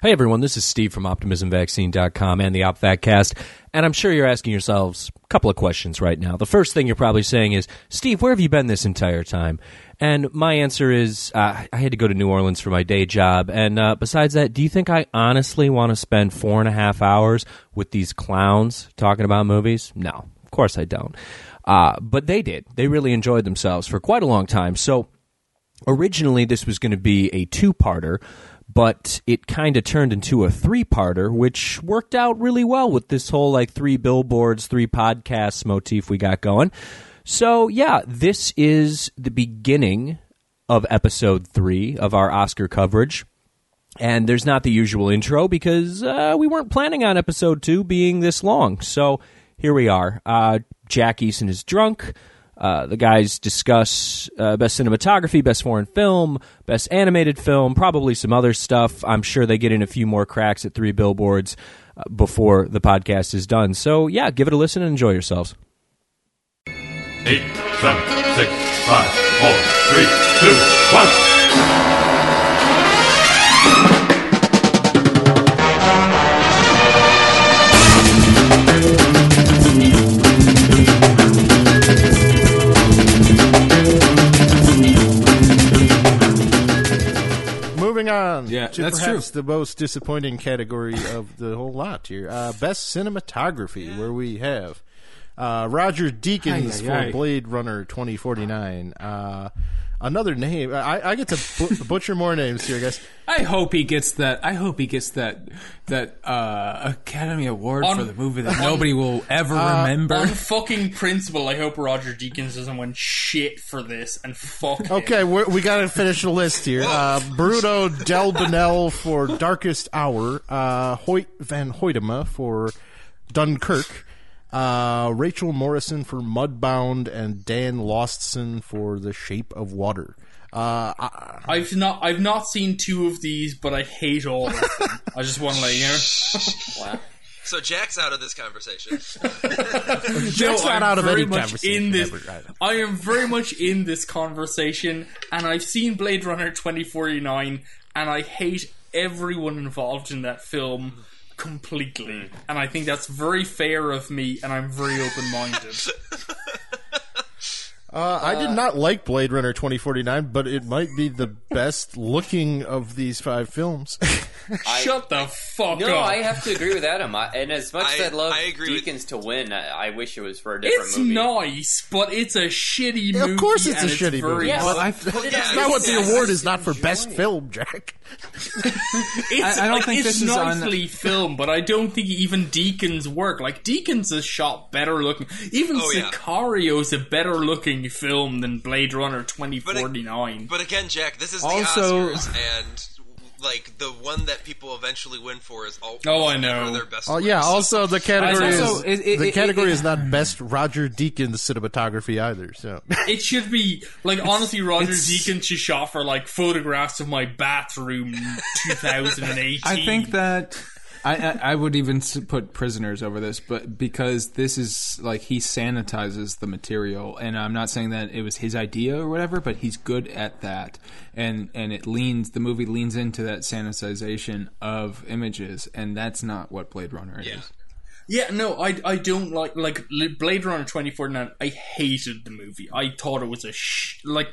Hey everyone, this is Steve from OptimismVaccine.com and the OpVacCast, and I'm sure you're asking yourselves a couple of questions right now. The first thing you're probably saying is, Steve, where have you been this entire time? And my answer is, uh, I had to go to New Orleans for my day job, and uh, besides that, do you think I honestly want to spend four and a half hours with these clowns talking about movies? No, of course I don't. Uh, but they did. They really enjoyed themselves for quite a long time. So originally this was going to be a two-parter but it kind of turned into a three-parter which worked out really well with this whole like three billboards three podcasts motif we got going. So yeah this is the beginning of episode three of our oscar coverage. And there's not the usual intro because uh, we weren't planning on episode two being this long. So here we are. Uh, jack eason is drunk uh, the guys discuss uh, best cinematography, best foreign film, best animated film, probably some other stuff. I'm sure they get in a few more cracks at three billboards uh, before the podcast is done. So, yeah, give it a listen and enjoy yourselves. Eight, seven, six, five, four, three, two, one. Moving on Yeah, to that's perhaps the most disappointing category of the whole lot here. Uh, best cinematography, where we have uh, Roger Deakins Ay, ay, ay. for Blade Runner 2049. Uh, another name. I, I get to bu- butcher more names here, guys. I hope he gets that. I hope he gets that that uh, Academy Award On- for the movie that nobody will ever remember. On fucking principle, I hope Roger Deakins doesn't win shit for this and fuck him. Okay, we're, we got to finish the list here. Uh, Bruno Delbonnel for Darkest Hour. Uh, Hoyt Van Hoytema for Dunkirk. Uh, Rachel Morrison for Mudbound and Dan Laustsen for The Shape of Water. Uh, I, I've not I've not seen two of these, but I hate all of them. I just want to let you know. wow. So Jack's out of this conversation. Jack's not I'm out of very any much conversation In this. I am very much in this conversation, and I've seen Blade Runner 2049, and I hate everyone involved in that film completely. And I think that's very fair of me, and I'm very open minded. Uh, I did not like Blade Runner 2049, but it might be the best looking of these five films. Shut the fuck No, up. No, I have to agree with Adam. I, and as much as I- I love I agree with- Deakins to win, I, I wish it was for a different it's movie. nice, but it's a shitty movie. of course it's a and shitty very movie. Yeah, Well, I, put it That's on not what the award is not for best film, Jack. It's, I- I don't like, think it's this is on- nicely filmed, but I don't think even Deakins' work. Like Deakins' is shot better looking. Even Oh, yeah. A better looking film than Blade Runner twenty forty nine. But again, Jack, this is the Also- Oscars, and like the one that people eventually win for is all. Oh, I never know. Their best Oh yeah. Also, the category Also, is it- it- the it- category it- is not best Roger Deakins cinematography either. So It should be like honestly, Roger it's- Deakins should shot for like photographs of my bathroom two thousand and eighteen. I think that I, I I would even put prisoners over this, but because this is like he sanitizes the material, and I'm not saying that it was his idea or whatever, but he's good at that, and and it leans the movie leans into that sanitization of images, and that's not what Blade Runner Yeah. is. Yeah, no, I I don't like like Blade Runner twenty forty nine. I hated the movie. I thought it was a sh- like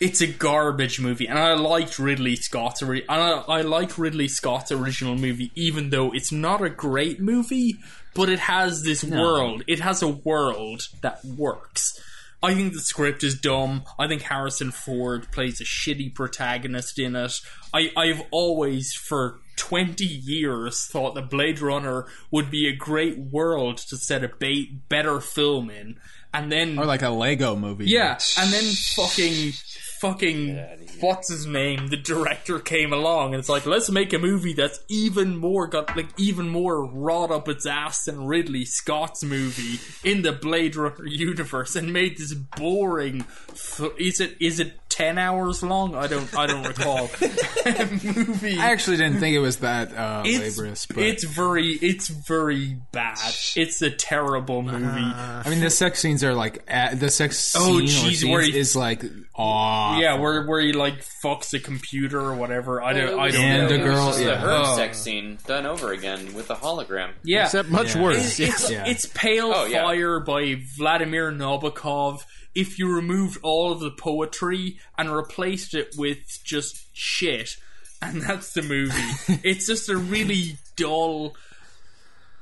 it's a garbage movie, and I liked Ridley Scott's and I, I like Ridley Scott's original movie, even though it's not a great movie, but it has this world. It has a world that works. I think the script is dumb. I think Harrison Ford plays a shitty protagonist in it. I, I've always, for 20 years, thought that Blade Runner would be a great world to set a ba- better film in. And then. Or like a Lego movie. Yeah, and then fucking fucking what's his name? The director came along and it's like, let's make a movie that's even more got like even more wrought up its ass than Ridley Scott's movie in the Blade Runner universe and made this boring. f- Is it is it ten hours long. I don't I don't recall. movie. I actually didn't think it was that uh, it's, laborious, but it's very it's very bad. It's a terrible movie. I mean, the sex scenes are like uh, the sex Oh, scene or jeez, scenes where he- is like aw. yeah, where where he like fucks a computer or whatever. I don't I don't And know. the girl- It's just yeah. the Herb Oh. sex scene done over again with the hologram. yeah, Except much Yeah. worse. It- it's Yeah. it's Pale Oh, yeah. Fire by Vladimir Nabokov. If you removed all of the poetry and replaced it with just shit, and that's the movie. it's just a really dull,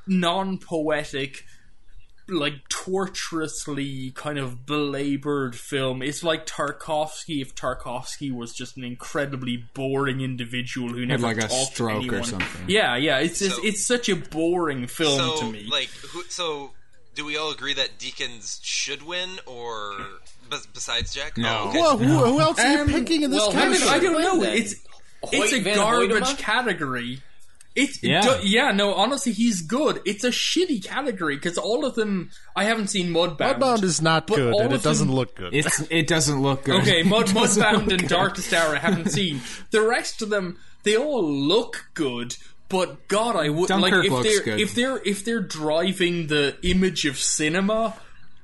non-poetic, like torturously kind of belabored film. It's like Tarkovsky if Tarkovsky was just an incredibly boring individual who never like a talked to stroke or anyone. something. Yeah, yeah. It's just, So- it's such a boring film so, to me. like, who, so do we all agree that Deakins should win, or bes- besides Jack? No. Oh, okay. Well, who, who else are you Um, picking in this well, I, mean, category? I don't know. then. It's it's a Hoyt van garbage Hoytema? category. It's Yeah. yeah. yeah, no, honestly, he's good. It's a shitty category because all of them. I haven't seen Mudbound. Mudbound is not But good, and it doesn't look good. It's it doesn't look good. Okay, Mud, It doesn't Mudbound and good. Darkest Hour I haven't seen. The rest of them, they all look good. But God, I would like if they're good. if they're if they're driving the image of cinema.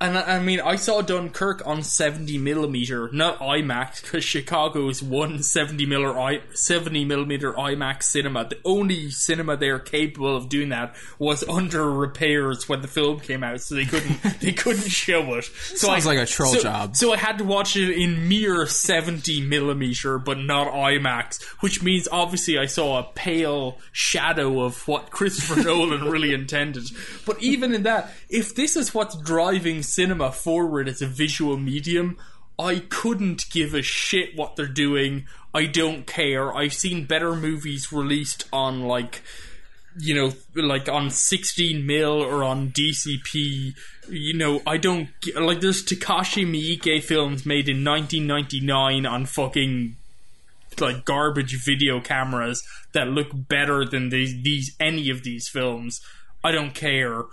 And I, I mean, I saw Dunkirk on 70 millimeter, not IMAX, because Chicago's one 70 millimeter, I, 70 millimeter IMAX cinema. The only cinema they're capable of doing that was under repairs when the film came out, so they couldn't they couldn't show it. So Sounds I, like a troll so- job. So I had to watch it in mere 70 millimeter, but not IMAX, which means obviously I saw a pale shadow of what Christopher Nolan really intended. But even in that, if this is what's driving cinema forward as a visual medium, I couldn't give a shit what they're doing. I don't care. I've seen better movies released on like you know, like on 16 mil or on DCP. You know, I don't like. There's Takashi Miike films made in 1999 on fucking like garbage video cameras that look better than these these any of these films. I don't care.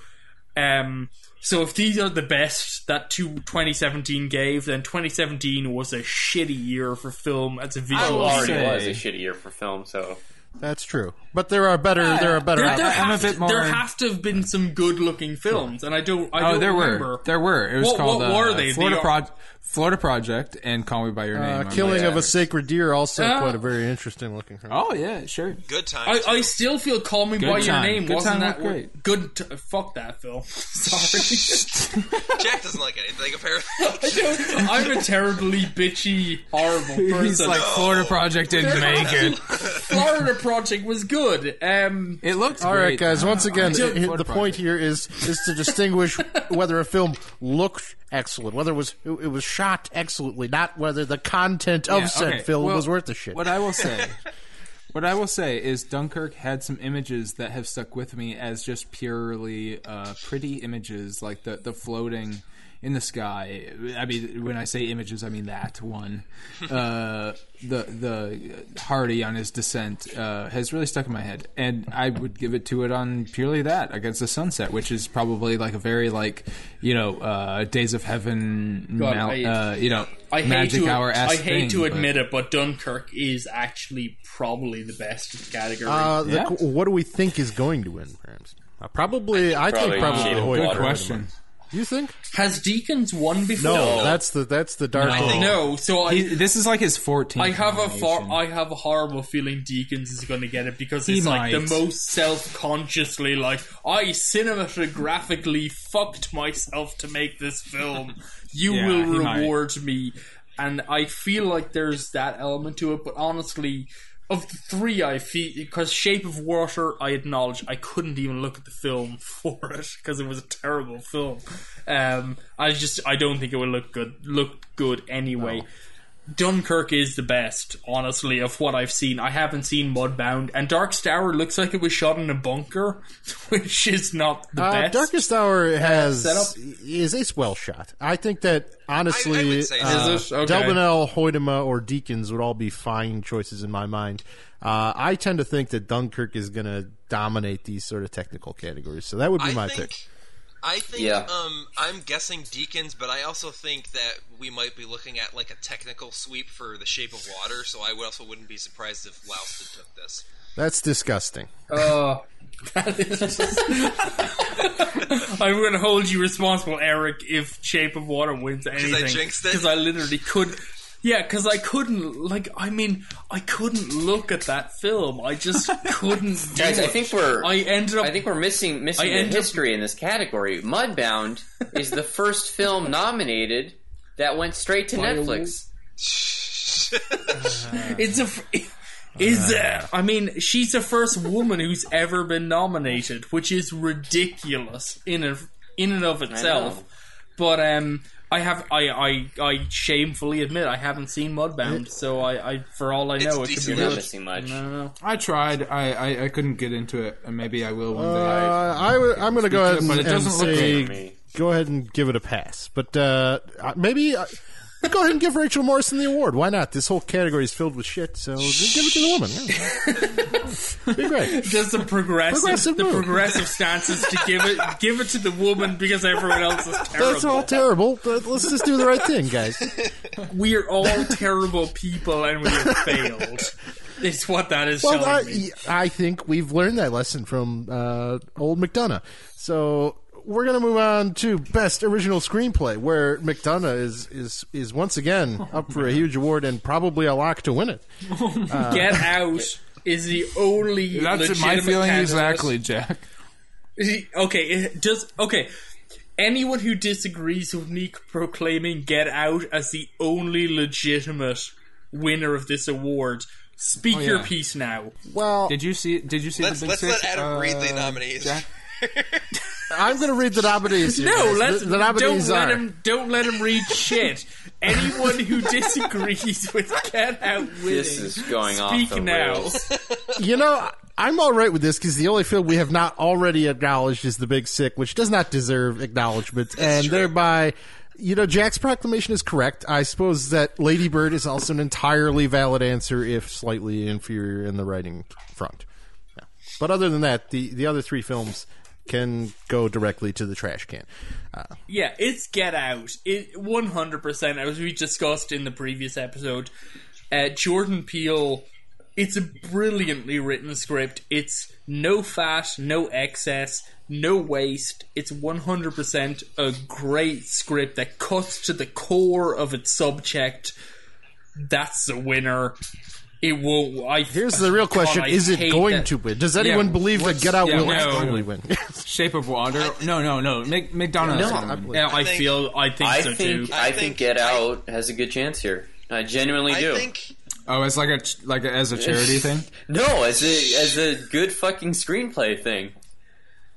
Um, so if these are the best that two, 2017 gave, then 2017 was a shitty year for film as a It visual art. already was a shitty year for film, so That's true. But there are better. there are better. There, there, options. I'm a have bit to, more- there have to have been some good-looking films, and I don't. I Oh, don't there remember. were. There were. It was What- called what uh, were they? Florida They Pro- Florida Project and Call Me by Your Name. Uh, Killing of a. Sacred Deer also Uh, quite a very interesting looking film. Oh yeah, sure. Good time. I. I still feel "Call Me by time. Your Name" Good wasn't that great. good? T- fuck that film. Sorry, Jack doesn't like anything apparently. I'm a terribly bitchy, horrible person. He's like Florida Project didn't make it. Florida Project was good. Um, It looked good. All right, great. guys. Once again, Florida i- the point here is is to distinguish whether a film looked excellent, whether it was it it was shot excellently, not whether the content of Yeah, said okay, film well, was worth the shit. What I will say, what I will say is Dunkirk had some images that have stuck with me as just purely uh, pretty images, like the the floating in the sky. I mean, when I say images, I mean that one. Uh, the the Hardy on his descent uh, has really stuck in my head, and I would give it to it on purely that against the sunset, which is probably like a very like you know uh, Days of Heaven, God, mal- I- uh, you know I hate magic to hour. I hate to admit it, but Dunkirk is actually probably the best of the category. uh, the, Yeah. What do we think is going to win? Perhaps uh, probably. I think probably probably Shade of Hoyt. Good Water. question. You think? Has Deakins won before? No, that's the that's the dark. I think- no. So I, He, this is like his 14th. I have a far, nomination. I have a horrible feeling Deakins is going to get it because He it's like might. the most self-consciously like I cinematographically fucked myself to make this film. You Yeah, will he might. reward me, and I feel like there's that element to it. But honestly, of the three, I feel because Shape of Water, I acknowledge I couldn't even look at the film for it because it was a terrible film. Um, I just I don't think it would look good. Look good anyway. Dunkirk is the best, honestly, of what I've seen. I haven't seen Mudbound, and Dark Tower looks like it was shot in a bunker, which is not the Uh, best. Darkest Hour has setup? is a well shot. I think that honestly, I would say so. uh, Is? Okay. Delbonnel, Hoytema, or Deakins would all be fine choices in my mind. Uh, I tend to think that Dunkirk is going to dominate these sort of technical categories, so that would be I my think, pick. I think Yeah. um I'm guessing Deakins, but I also think that we might be looking at like a technical sweep for The Shape of Water. So I also wouldn't be surprised if Lousted took this. That's disgusting. Oh, that is. I'm going to hold you responsible, Eric, if Shape of Water wins anything. jinxed it? Because I literally couldn't. Yeah, because I couldn't. Like, I mean, I couldn't look at that film. I just couldn't. do Guys, I think we're I ended up. I think we're missing missing I the end up- history in this category. Mudbound is the first film nominated that went straight to Netflix. It's a. f- Is uh, I mean, she's the first woman who's ever been nominated, which is ridiculous in a, in and of itself. But um, I have I, I I shamefully admit I haven't seen Mudbound, so I, I for all I know it could be decent. Not good. missing much. I don't. I tried. I, I, I couldn't get into it, and maybe I will one Uh, day. I, am going to go ahead and, But it and doesn't look say, great for me. go ahead and give it a pass. But uh, uh, maybe uh, go ahead and give Rachel Morrison the award. Why not? This whole category is filled with shit, so give it to the woman. Yeah. Be great. Just the progressive, Progressive the move. progressive stances to give it give it to the woman because everyone else is terrible. That's all terrible. But let's just do the right thing, guys. We're all terrible people and we have failed. It's what that is Well. I, I think we've learned that lesson from uh, old McDonough. So we're going to move on to best original screenplay, where McDonough is is is once again up for a huge award and probably a lock to win it. Get Out is the only That's my feeling candidate. exactly, Jack. Okay, it does okay. Anyone who disagrees with me proclaiming Get Out as the only legitimate winner of this award, speak Oh, your piece now. Well, Did you see? Did you see Let's the big let's six? let Adam read the uh, nominees. Jack? I'm going to read the nominees. here, No, let's the, the don't nominees let are. him don't let him read shit. Anyone who disagrees with Get Out winning, This is going off speak the now. rails. You know, I'm all right with this because the only film we have not already acknowledged is The Big Sick, which does not deserve acknowledgement, and true. thereby, you know, Jack's proclamation is correct. I suppose that Lady Bird is also an entirely valid answer, if slightly inferior in the writing front. Yeah. But other than that, the the other three films can go directly to the trash can. Uh, Yeah, it's Get Out. It one hundred percent, as we discussed in the previous episode. Uh, Jordan Peele. It's a brilliantly written script. It's no fat, no excess, no waste. It's one hundred percent a great script that cuts to the core of its subject. That's the winner. It will. I here's the real God, question: I Is it going that- to win? Does anyone Yeah, believe that Get Out yeah, will what's actually win? Shape of Water? No, no, no. Mc, McDonald's. No, gonna win. Yeah, I, think- feel. I think I so think too. I, I think think- Get I- Out has a good chance here. I genuinely I do. think Oh, it's like a like a, as a charity thing. No, as a as a good fucking screenplay thing.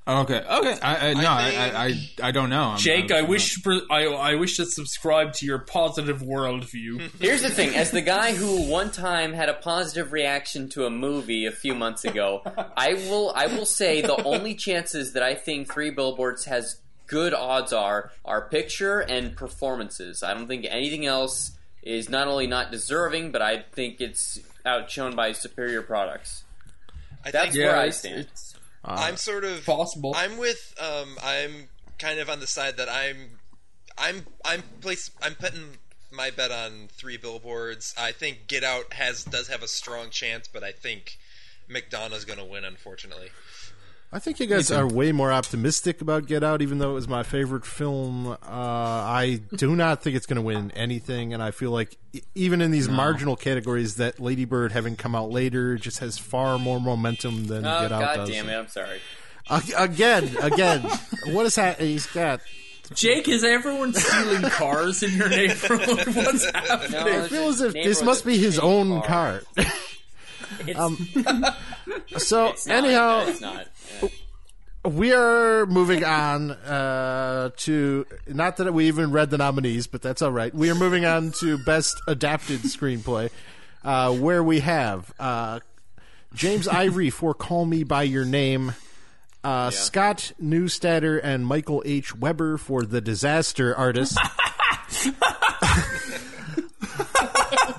Okay, okay. I, I no, I, think- I, I, I don't know. I'm- Jake, I'm- I wish I, I wish to subscribe to your positive worldview. Here's the thing: as the guy who one time had a positive reaction to a movie a few months ago, I will I will say the only chances that I think Three Billboards has good odds are are picture and performances. I don't think anything else is not only not deserving, but I think it's outshone by superior products. I That's think where I it's- stand. It's I'm sort of possible. I'm with um I'm kind of on the side that I'm I'm I'm place I'm putting my bet on three billboards. I think Get Out has does have a strong chance, but I think McDonough's going to win unfortunately. I think you guys are way more optimistic about Get Out, even though it was my favorite film. Uh, I do not think it's going to win anything, and I feel like even in these marginal categories, that Lady Bird having come out later just has far more momentum than Oh Get Out god does. damn it! I'm sorry. Ag- again, again, what is that? He's got. Jake, is everyone stealing cars in your neighborhood? What's happening? No, I feel as if this must be his own car. car. um, so It's not, anyhow, it's not. Yeah. we are moving on uh, to not that we even read the nominees, but that's all right. We are moving on to best adapted screenplay, uh, where we have uh, James Ivory for "Call Me by Your Name." Uh, Scott Neustadter and Michael H. Weber for The Disaster Artist.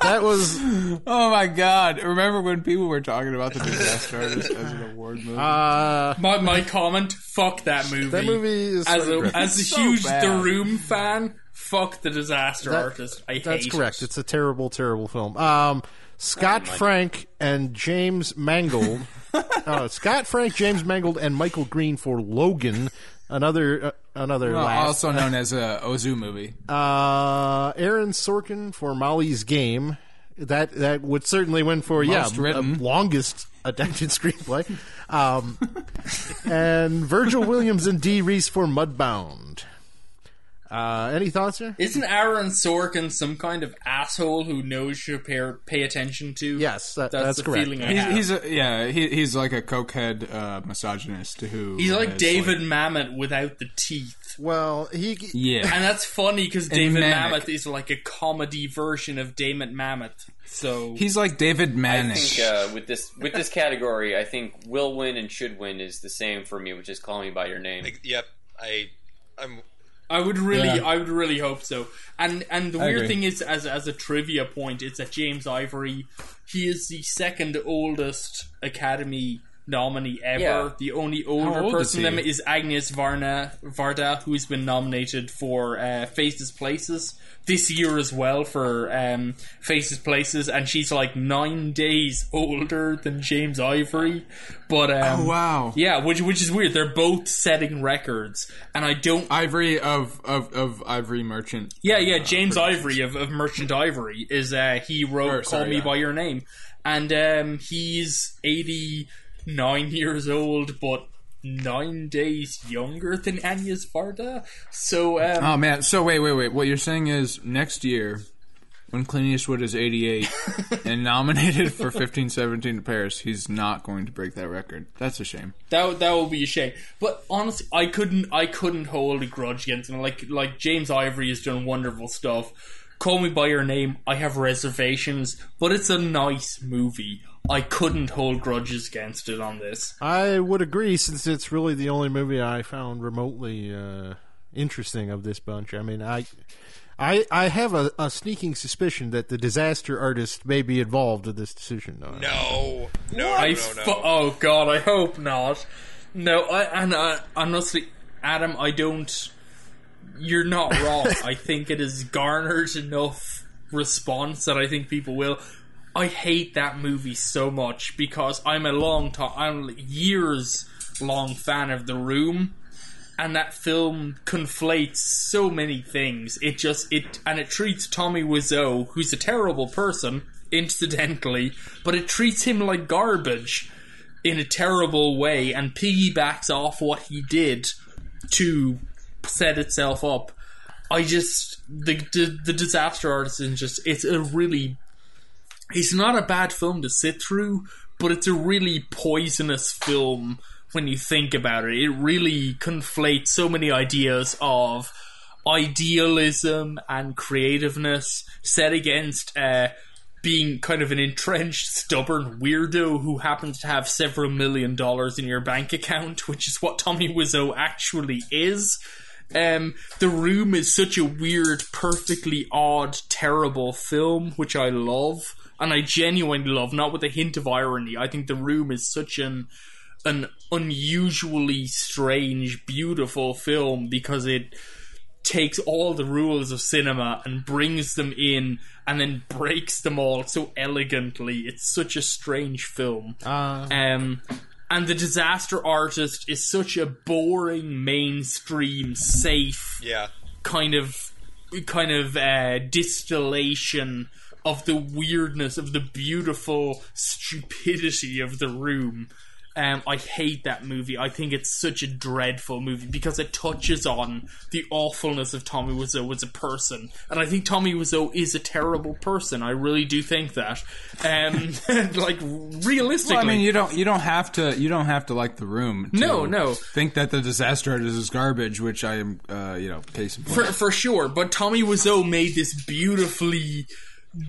that was Oh my god! Remember when people were talking about the Disaster Artist as an award movie? uh, My my comment: fuck that movie. that movie is as so a, as a So huge bad. The Room fan, fuck the Disaster That- Artist. I hate it. That's correct. It. It's a terrible, terrible film. Um, Scott Frank and James Mangold. uh, Scott Frank, James Mangold, and Michael Green for Logan. Another, uh, another Well, also known as a Ozu movie. Uh, Aaron Sorkin for Molly's Game. That that would certainly win for yeah Most written. uh, longest adapted screenplay. Um, and Virgil Williams and Dee Rees for Mudbound. Uh, any thoughts here? Isn't Aaron Sorkin some kind of asshole who knows you pay, pay attention to? Yes, that- that's, that's the correct. feeling I He's, have. he's a yeah. He, he's like a cokehead uh, misogynist who. He's like has, David Mamet without the teeth. Well, he yeah. And that's funny because David manic. Mamet is like a comedy version of Damon Mamet. So He's like David I think uh, with this with this category, I think will win and should win is the same for me, which is call me by your name. Like, yep, I, I'm. I would really, Yeah. I would really hope so. And and the I weird agree. thing is, as as a trivia point, it's that James Ivory, he is the second oldest Academy nominee ever. Yeah. The only older old person than he? him is Agnes Varna Varda, who's been nominated for uh, Faces Places this year as well for um, Faces Places, and she's like nine days older than James Ivory. But um, Oh, wow. yeah, which which is weird. They're both setting records, and I don't Ivory of, of, of Ivory Merchant. yeah, yeah. Uh, James produced. Ivory of, of Merchant Ivory is uh, he wrote Or, "Call Me yeah. by Your Name," and um, he's eighty nine years old, but nine days younger than Agnes Varda. So um, Oh man! So wait, wait, wait. What you're saying is next year, when Clint Eastwood is 88 and nominated for 1517 to Paris, he's not going to break that record. That's a shame. that that will be a shame. But honestly, I couldn't I couldn't hold a grudge against him. Like like James Ivory has done wonderful stuff. Call Me by Your Name. I have reservations, but it's a nice movie. I couldn't hold grudges against it on this. I would agree, since it's really the only movie I found remotely uh, interesting of this bunch. I mean, I, I, I have a, a sneaking suspicion that the disaster artist may be involved in this decision. Though. No, no, I no, fu- no, no. oh god, I hope not. No, I and I, honestly, Adam, I don't. You're not wrong. I think it has garnered enough response that I think people will. I hate that movie so much because I'm a long time, I'm years long fan of The Room, and that film conflates so many things. It just it and it treats Tommy Wiseau, who's a terrible person, incidentally, but it treats him like garbage in a terrible way and piggybacks off what he did to set itself up. I just the the, the disaster artist is just it's a really it's not a bad film to sit through, but it's a really poisonous film when you think about it. It really conflates so many ideas of idealism and creativeness set against uh, being kind of an entrenched, stubborn weirdo who happens to have several million dollars in your bank account, which is what Tommy Wiseau actually is. Um, the Room is such a weird, perfectly odd, terrible film, which I love, and I genuinely love, not with a hint of irony. I think The Room is such an an unusually strange, beautiful film because it takes all the rules of cinema and brings them in and then breaks them all so elegantly. It's such a strange film. Uh, Um, and the disaster artist is such a boring, mainstream, safe Yeah, kind of kind of uh, distillation of the weirdness of the beautiful stupidity of the room. Um, I hate that movie. I think it's such a dreadful movie because it touches on the awfulness of Tommy Wiseau as a person, and I think Tommy Wiseau is a terrible person. I really do think that. Um, like realistically, Well, I mean, you don't you don't have to you don't have to like the room. To No, no. Think that the disaster artist is garbage, which I am, uh, you know, case in point. for for sure. But Tommy Wiseau made this beautifully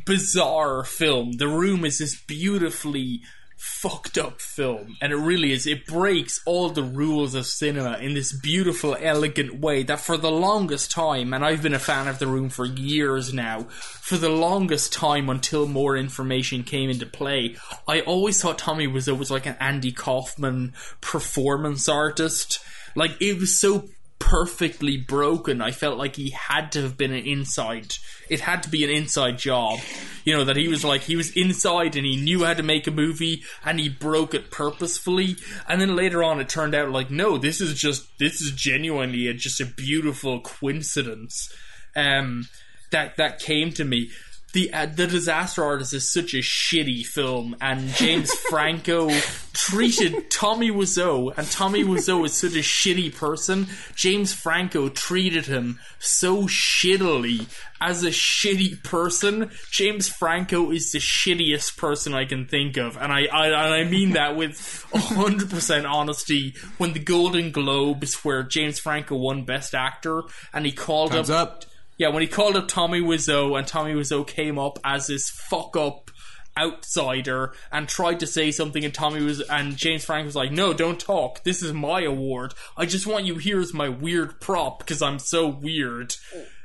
bizarre film. The Room is this beautifully fucked up film, and it really is. It breaks all the rules of cinema in this beautiful, elegant way that for the longest time, and I've been a fan of The Room for years now, for the longest time until more information came into play, I always thought Tommy Wiseau was like an Andy Kaufman performance artist. Like, it was so perfectly broken. I felt like he had to have been an inside. It had to be an inside job. You know, that he was like, he was inside and he knew how to make a movie and he broke it purposefully. And then later on it turned out like, no, this is just, this is genuinely a, just a beautiful coincidence. Um, that, that came to me. The, uh, the Disaster Artist is such a shitty film, and James Franco treated Tommy Wiseau, and Tommy Wiseau is such a shitty person. James Franco treated him so shittily as a shitty person. James Franco is the shittiest person I can think of, and I, I and I mean that with hundred percent honesty. When the Golden Globes, where James Franco won Best Actor, and he called Thumbs up up. Yeah, when he called up Tommy Wiseau, and Tommy Wiseau came up as this fuck up outsider and tried to say something, and Tommy was and James Frank was like, "No, don't talk. This is my award. I just want you here as my weird prop because I'm so weird."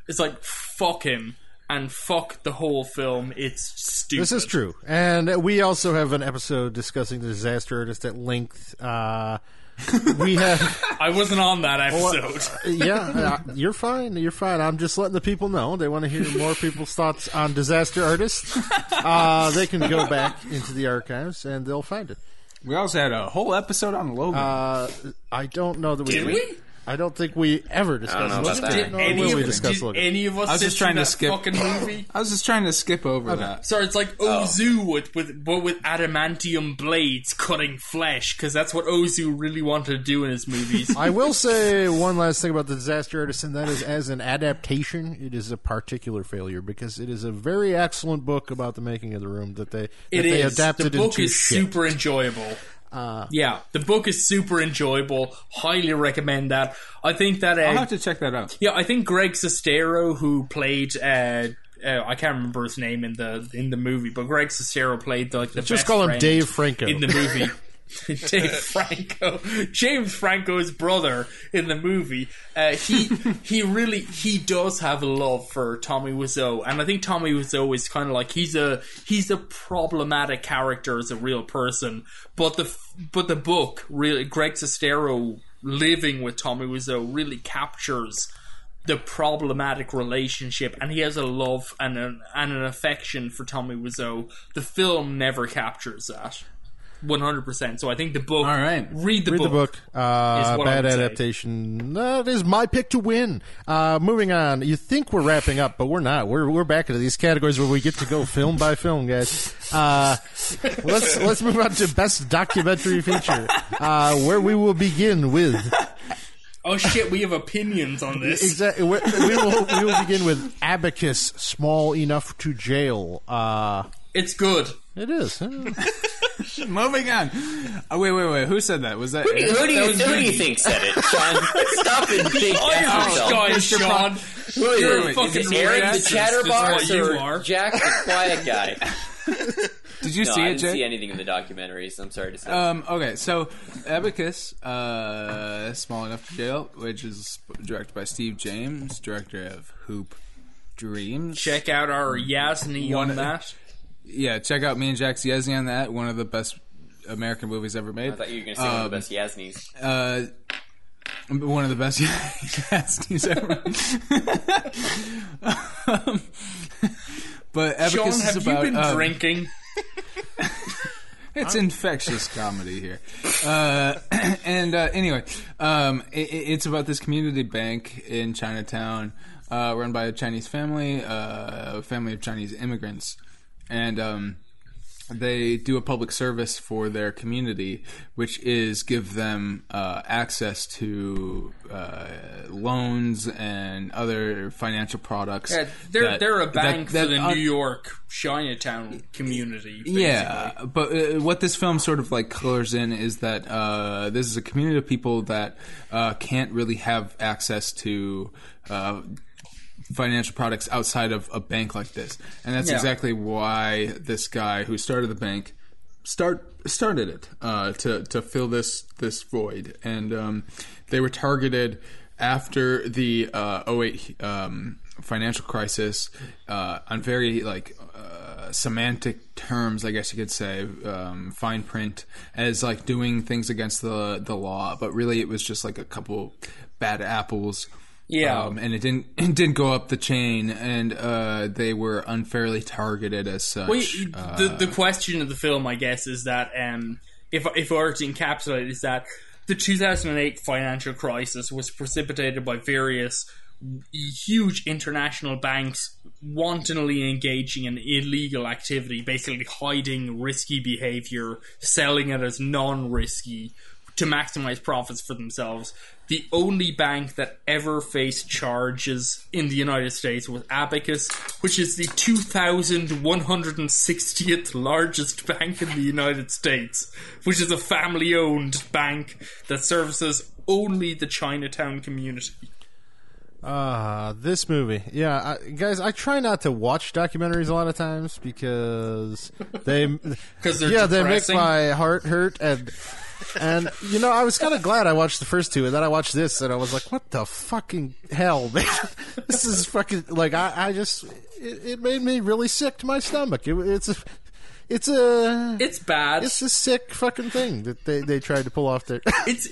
It's like fuck him and fuck the whole film. It's stupid. This is true, and we also have an episode discussing the disaster artist at length. Uh, we have, I wasn't on that episode. yeah, uh, you're fine. You're fine. I'm just letting the people know. They want to hear more people's thoughts on disaster artists. Uh, they can go back into the archives and they'll find it. We also had a whole episode on Logan. Uh, I don't know that we Did we? I don't think we ever discussed know Logan. about that. Did Nor any, will we of, discuss did Logan. any of us I was sit just trying through to that skip- fucking movie? I was just trying to skip over that. Sorry, it's like oh. Ozu with, with but with adamantium blades cutting flesh because that's what Ozu really wanted to do in his movies. I will say one last thing about the disaster artist, and that is, as an adaptation, it is a particular failure because it is a very excellent book about the making of the room that they that It they is. adapted the book into is shit. super enjoyable. Yeah, the book is super enjoyable. Highly recommend that. I think that uh, I'll have to check that out. yeah, I think Greg Sestero, who played. Uh, uh, I can't remember his name in the in the movie, but Greg Sestero played the, like the Just best call him Dave Franco. in the movie. Dave Franco, James Franco's brother in the movie. Uh, he he really he does have a love for Tommy Wiseau, and I think Tommy Wiseau is kind of like he's a he's a problematic character as a real person. But the but the book really Greg Sestero living with Tommy Wiseau really captures the problematic relationship, and he has a love and an and an affection for Tommy Wiseau. The film never captures that. One hundred percent. So I think the book. All right. read the Read book. the book. Uh, is what I bad adaptation. That is my pick to win. Uh, moving on. You think we're wrapping up, but we're not. We're we're back into these categories where we get to go film by film, guys. Uh, let's let's move on to best documentary feature, uh, where we will begin with Oh shit, we have opinions on this. exactly. We, we will we will begin with Abacus, small enough to jail. Uh, It's good. it is. Moving on. Oh, wait, wait, wait. Who said that? Was that? Who do you, who do you, who do you think said it, Sean? Stop and think I am after this guy, Sean. Who is You're it? a Is fucking it Eric the Chatterbox what you or are. Jack the Quiet Guy? Did you No, see I it, didn't Jake? see anything in the documentaries. I'm sorry to say. Um, okay, so Abacus, uh, Small Enough to Jail, which is directed by Steve James, director of Hoop Dreams. Check out our Yasni on that. Yeah, check out me and Jack Yezny on that. One of the best American movies ever made. I thought you were going to say one of the best Yasnis. Uh, one of the best Yasni's ever. um, but Abacus Sean, is have about you been um, drinking? It's infectious comedy here. Uh, and uh, anyway, um, i i- it's about this community bank in Chinatown, uh, run by a Chinese family, uh, a family of Chinese immigrants, and um, they do a public service for their community, which is give them uh, access to uh, loans and other financial products. Yeah, they're that- they're a bank that for the un- New York Chinatown community. Basically. yeah, but uh, what this film sort of like colors in is that uh, this is a community of people that uh, can't really have access to uh, financial products outside of a bank like this, and that's Yeah. exactly why this guy who started the bank start started it uh, to to fill this this void, and um, they were targeted after the uh, 08 um, financial crisis uh, on very like uh, semantic terms, I guess you could say, um, fine print, as like doing things against the the law, but really it was just like a couple bad apples. Yeah. um, and it didn't it didn't go up the chain, and uh, they were unfairly targeted as such. Well, Uh, the the question of the film, I guess, is that um, if if I were to encapsulate, is that the 2008 financial crisis was precipitated by various huge international banks wantonly engaging in illegal activity, basically hiding risky behavior, selling it as non-risky to maximize profits for themselves. The only bank that ever faced charges in the United States was Abacus, which is the 2,160th largest bank in the United States, which is a family owned bank that services only the Chinatown community. Uh, this movie. Yeah, I, guys, I try not to watch documentaries a lot of times because they're yeah, they make my heart hurt and and you know, I was kind of glad I watched the first two and then I watched this and I was like, what the fucking hell, man? this is fucking like I I just it, it made me really sick to my stomach. It, it's a it's a It's bad. it's a sick fucking thing that they they tried to pull off there. it's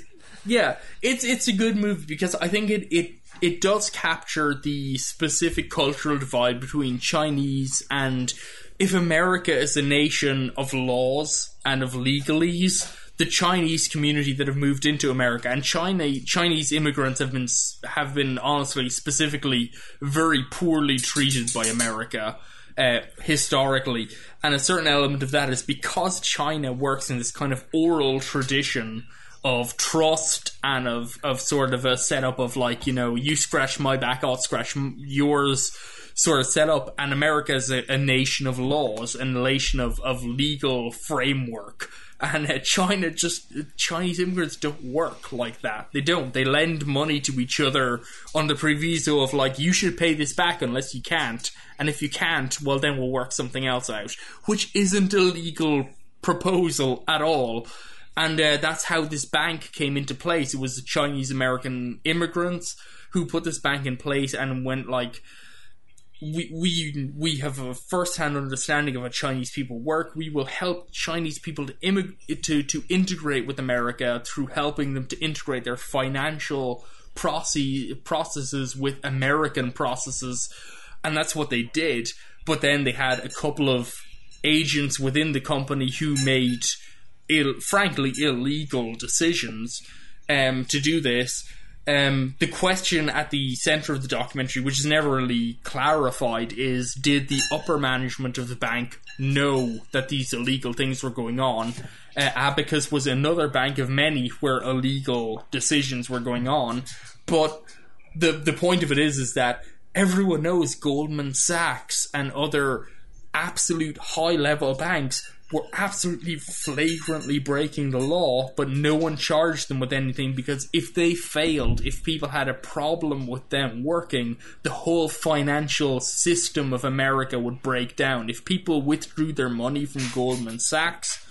yeah, it's it's a good movie because I think it it it does capture the specific cultural divide between Chinese and if America is a nation of laws and of legalese, the Chinese community that have moved into America and China Chinese immigrants have been have been honestly specifically very poorly treated by America uh, historically, and a certain element of that is because China works in this kind of oral tradition of trust and of of sort of a setup of like you know you scratch my back, I'll scratch yours sort of setup, and America is a, a nation of laws a nation of of legal framework. And uh, China just Chinese immigrants don't work like that. They don't. They lend money to each other on the proviso of like you should pay this back unless you can't, and if you can't, well then we'll work something else out, which isn't a legal proposal at all. And uh, that's how this bank came into place. It was the Chinese American immigrants who put this bank in place and went like, we we we have a first-hand understanding of how Chinese people work. We will help Chinese people to immig- to to integrate with America through helping them to integrate their financial process processes with American processes, and that's what they did. But then they had a couple of agents within the company who made, Ill, frankly, illegal decisions um, to do this. Um, the question at the center of the documentary, which is never really clarified, is did the upper management of the bank know that these illegal things were going on? Uh, Abacus was another bank of many where illegal decisions were going on, but the the point of it is is that everyone knows Goldman Sachs and other absolute high level banks were absolutely flagrantly breaking the law, but no one charged them with anything because if they failed, if people had a problem with them working, the whole financial system of America would break down. If people withdrew their money from Goldman Sachs,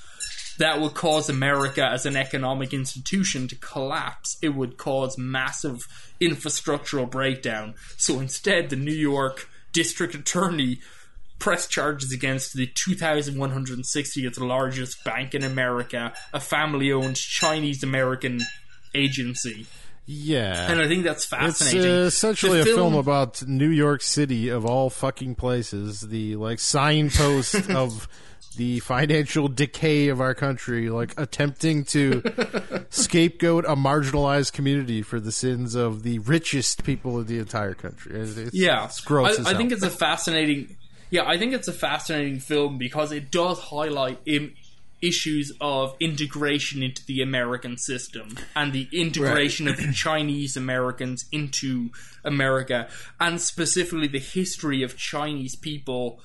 that would cause America as an economic institution to collapse. It would cause massive infrastructural breakdown. So instead, the New York district attorney pressed charges against the 2,160th largest bank in America, a family owned Chinese American agency. yeah. And I think that's It's fascinating. uh, essentially The a film about New York City of all fucking places, the like signpost of the financial decay of our country, like attempting to scapegoat a marginalized community for the sins of the richest people of the entire country. It's, it's- Yeah, it's gross. I, I think it's a fascinating. Yeah, I think it's a fascinating film because it does highlight Im- issues of integration into the American system and the integration of Chinese Americans into America, and specifically the history of Chinese people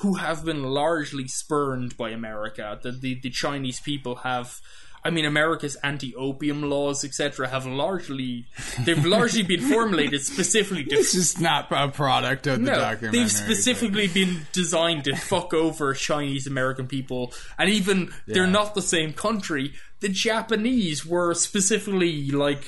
who have been largely spurned by America. The the, the Chinese people have. I mean, America's anti-opium laws, etc., have largely they've largely been formulated specifically to It's just not a product of the no, documentary. they've specifically been designed to fuck over Chinese American people, and even they're not the same country. The Japanese were specifically like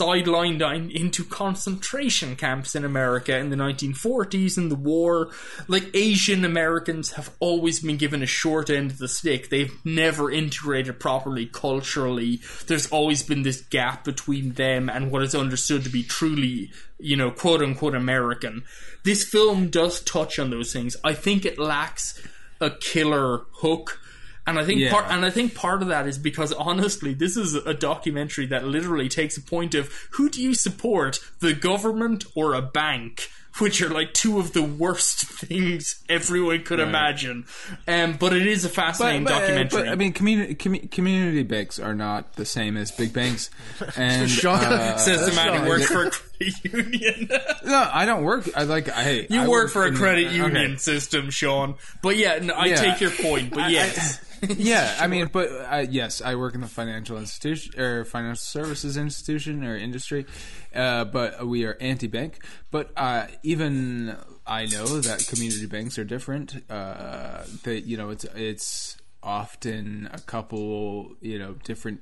sidelined into concentration camps in America in the 1940s in the war. Like Asian Americans have always been given a short end of the stick. They've never integrated properly culturally. There's always been this gap between them and what is understood to be truly, you know, quote unquote American. This film does touch on those things. I think it lacks a killer hook. And I think Yeah. part and I think part of that is because honestly, this is a documentary that literally takes a point of who do you support, the government or a bank? Which are like two of the worst things everyone could imagine. Um, but it is a fascinating but, documentary. but, I mean, community commu- community banks are not the same as big banks. And Sean- uh, Says the man who Sean, works for a credit union. no, I don't work. I like. I you I work for a in- credit okay. union system, Sean. But yeah, no, I Yeah. take your point. But yes, yeah, I mean, but uh, yes, I work in the financial institution or financial services institution or industry, uh, but we are anti-bank. But uh, even I know that community banks are different. Uh, that you know, it's it's often a couple, you know, different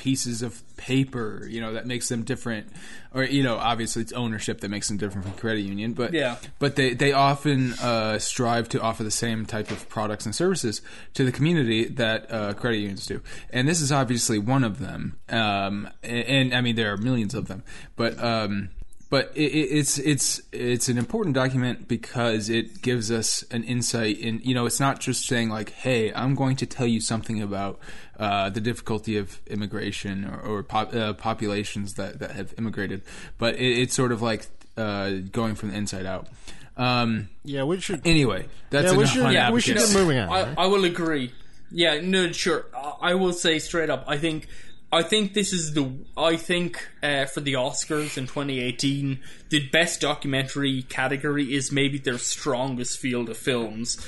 pieces of paper, you know, that makes them different, or you know, obviously it's ownership that makes them different from credit union, but Yeah. but they they often uh, strive to offer the same type of products and services to the community that uh, credit unions do, and this is obviously one of them. Um, and, and I mean, there are millions of them, but. Um, but it, it- it's it's it's an important document because it gives us an insight in you know it's not just saying like hey I'm going to tell you something about uh, the difficulty of immigration or, or pop, uh, populations that, that have immigrated but it, it's sort of like uh, going from the inside out um, Yeah, we should. anyway that's Yeah, we should- yeah, we should get moving on. I, right? I will agree. Yeah, no, sure. I- I will say straight up. I think, I think this is the. I think uh, for the Oscars in 2018, the best documentary category is maybe their strongest field of films.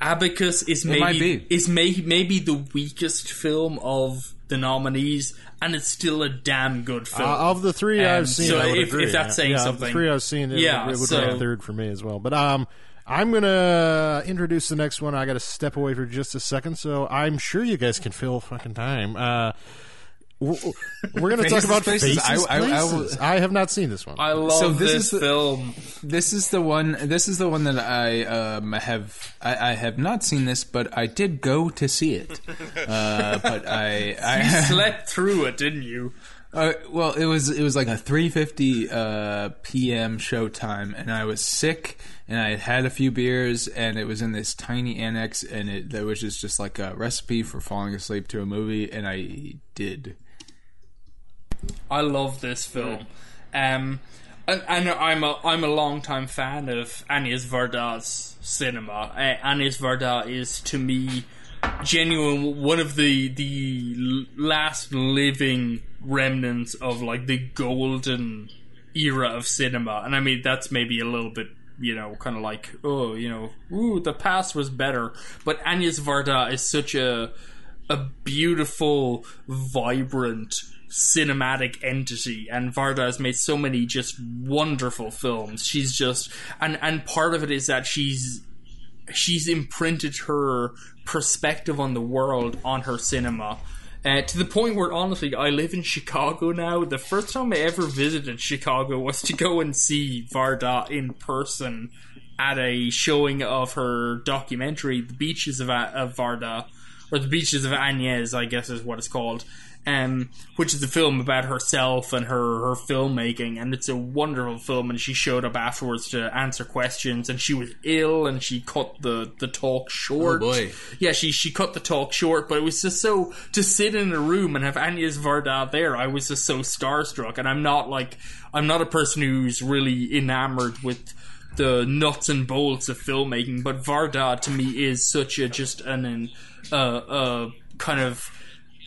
Abacus is maybe is may, maybe the weakest film of the nominees, and it's still a damn good film. Uh, of the three Um, I've seen, so if- agree. if that's yeah. saying yeah, something. the three I've seen, it, Yeah, it would so- rank third for me as well. But um, I'm gonna introduce the next one. I got to step away for just a second, so I'm sure you guys can fill fucking time. Uh, we're, we're gonna talk about Places. faces. I- I- I. I have not seen this one. I love So this this, is the- film. This is the one. This is the one that I um, have. I, I have not seen this, but I did go to see it. Uh, but I, I You slept through it, didn't you? Uh, well, it was it was like a three fifty uh, p.m. showtime, and I was sick, and I had had a few beers, and it was in this tiny annex, and it there was just just like a recipe for falling asleep to a movie, and I did. I love this film. Um, and, and I'm a I'm a long time fan of Agnes Varda's cinema. Uh, Agnes Varda is to me genuine one of the the last living remnants of like the golden era of cinema. And I mean that's maybe a little bit you know kind of like oh you know ooh the past was better. But Agnes Varda is such a a beautiful, vibrant, cinematic entity, and Varda has made so many just wonderful films. She's just and and part of it is that she's she's imprinted her perspective on the world on her cinema. Uh, to the point where honestly, I live in Chicago now. The first time I ever visited Chicago was to go and see Varda in person at a showing of her documentary, "The Beaches of, A- of Varda," or "The Beaches of Agnes," I guess is what it's called. Um, which is a film about herself and her her filmmaking, and it's a wonderful film. And she showed up afterwards to answer questions, and she was ill, and she cut the the talk short. Oh, boy. Yeah, she she cut the talk short, but it was just so to sit in a room and have Agnes Varda there. I was just so starstruck, and I'm not like I'm not a person who's really enamored with the nuts and bolts of filmmaking, but Varda to me is such a just an an uh, uh kind of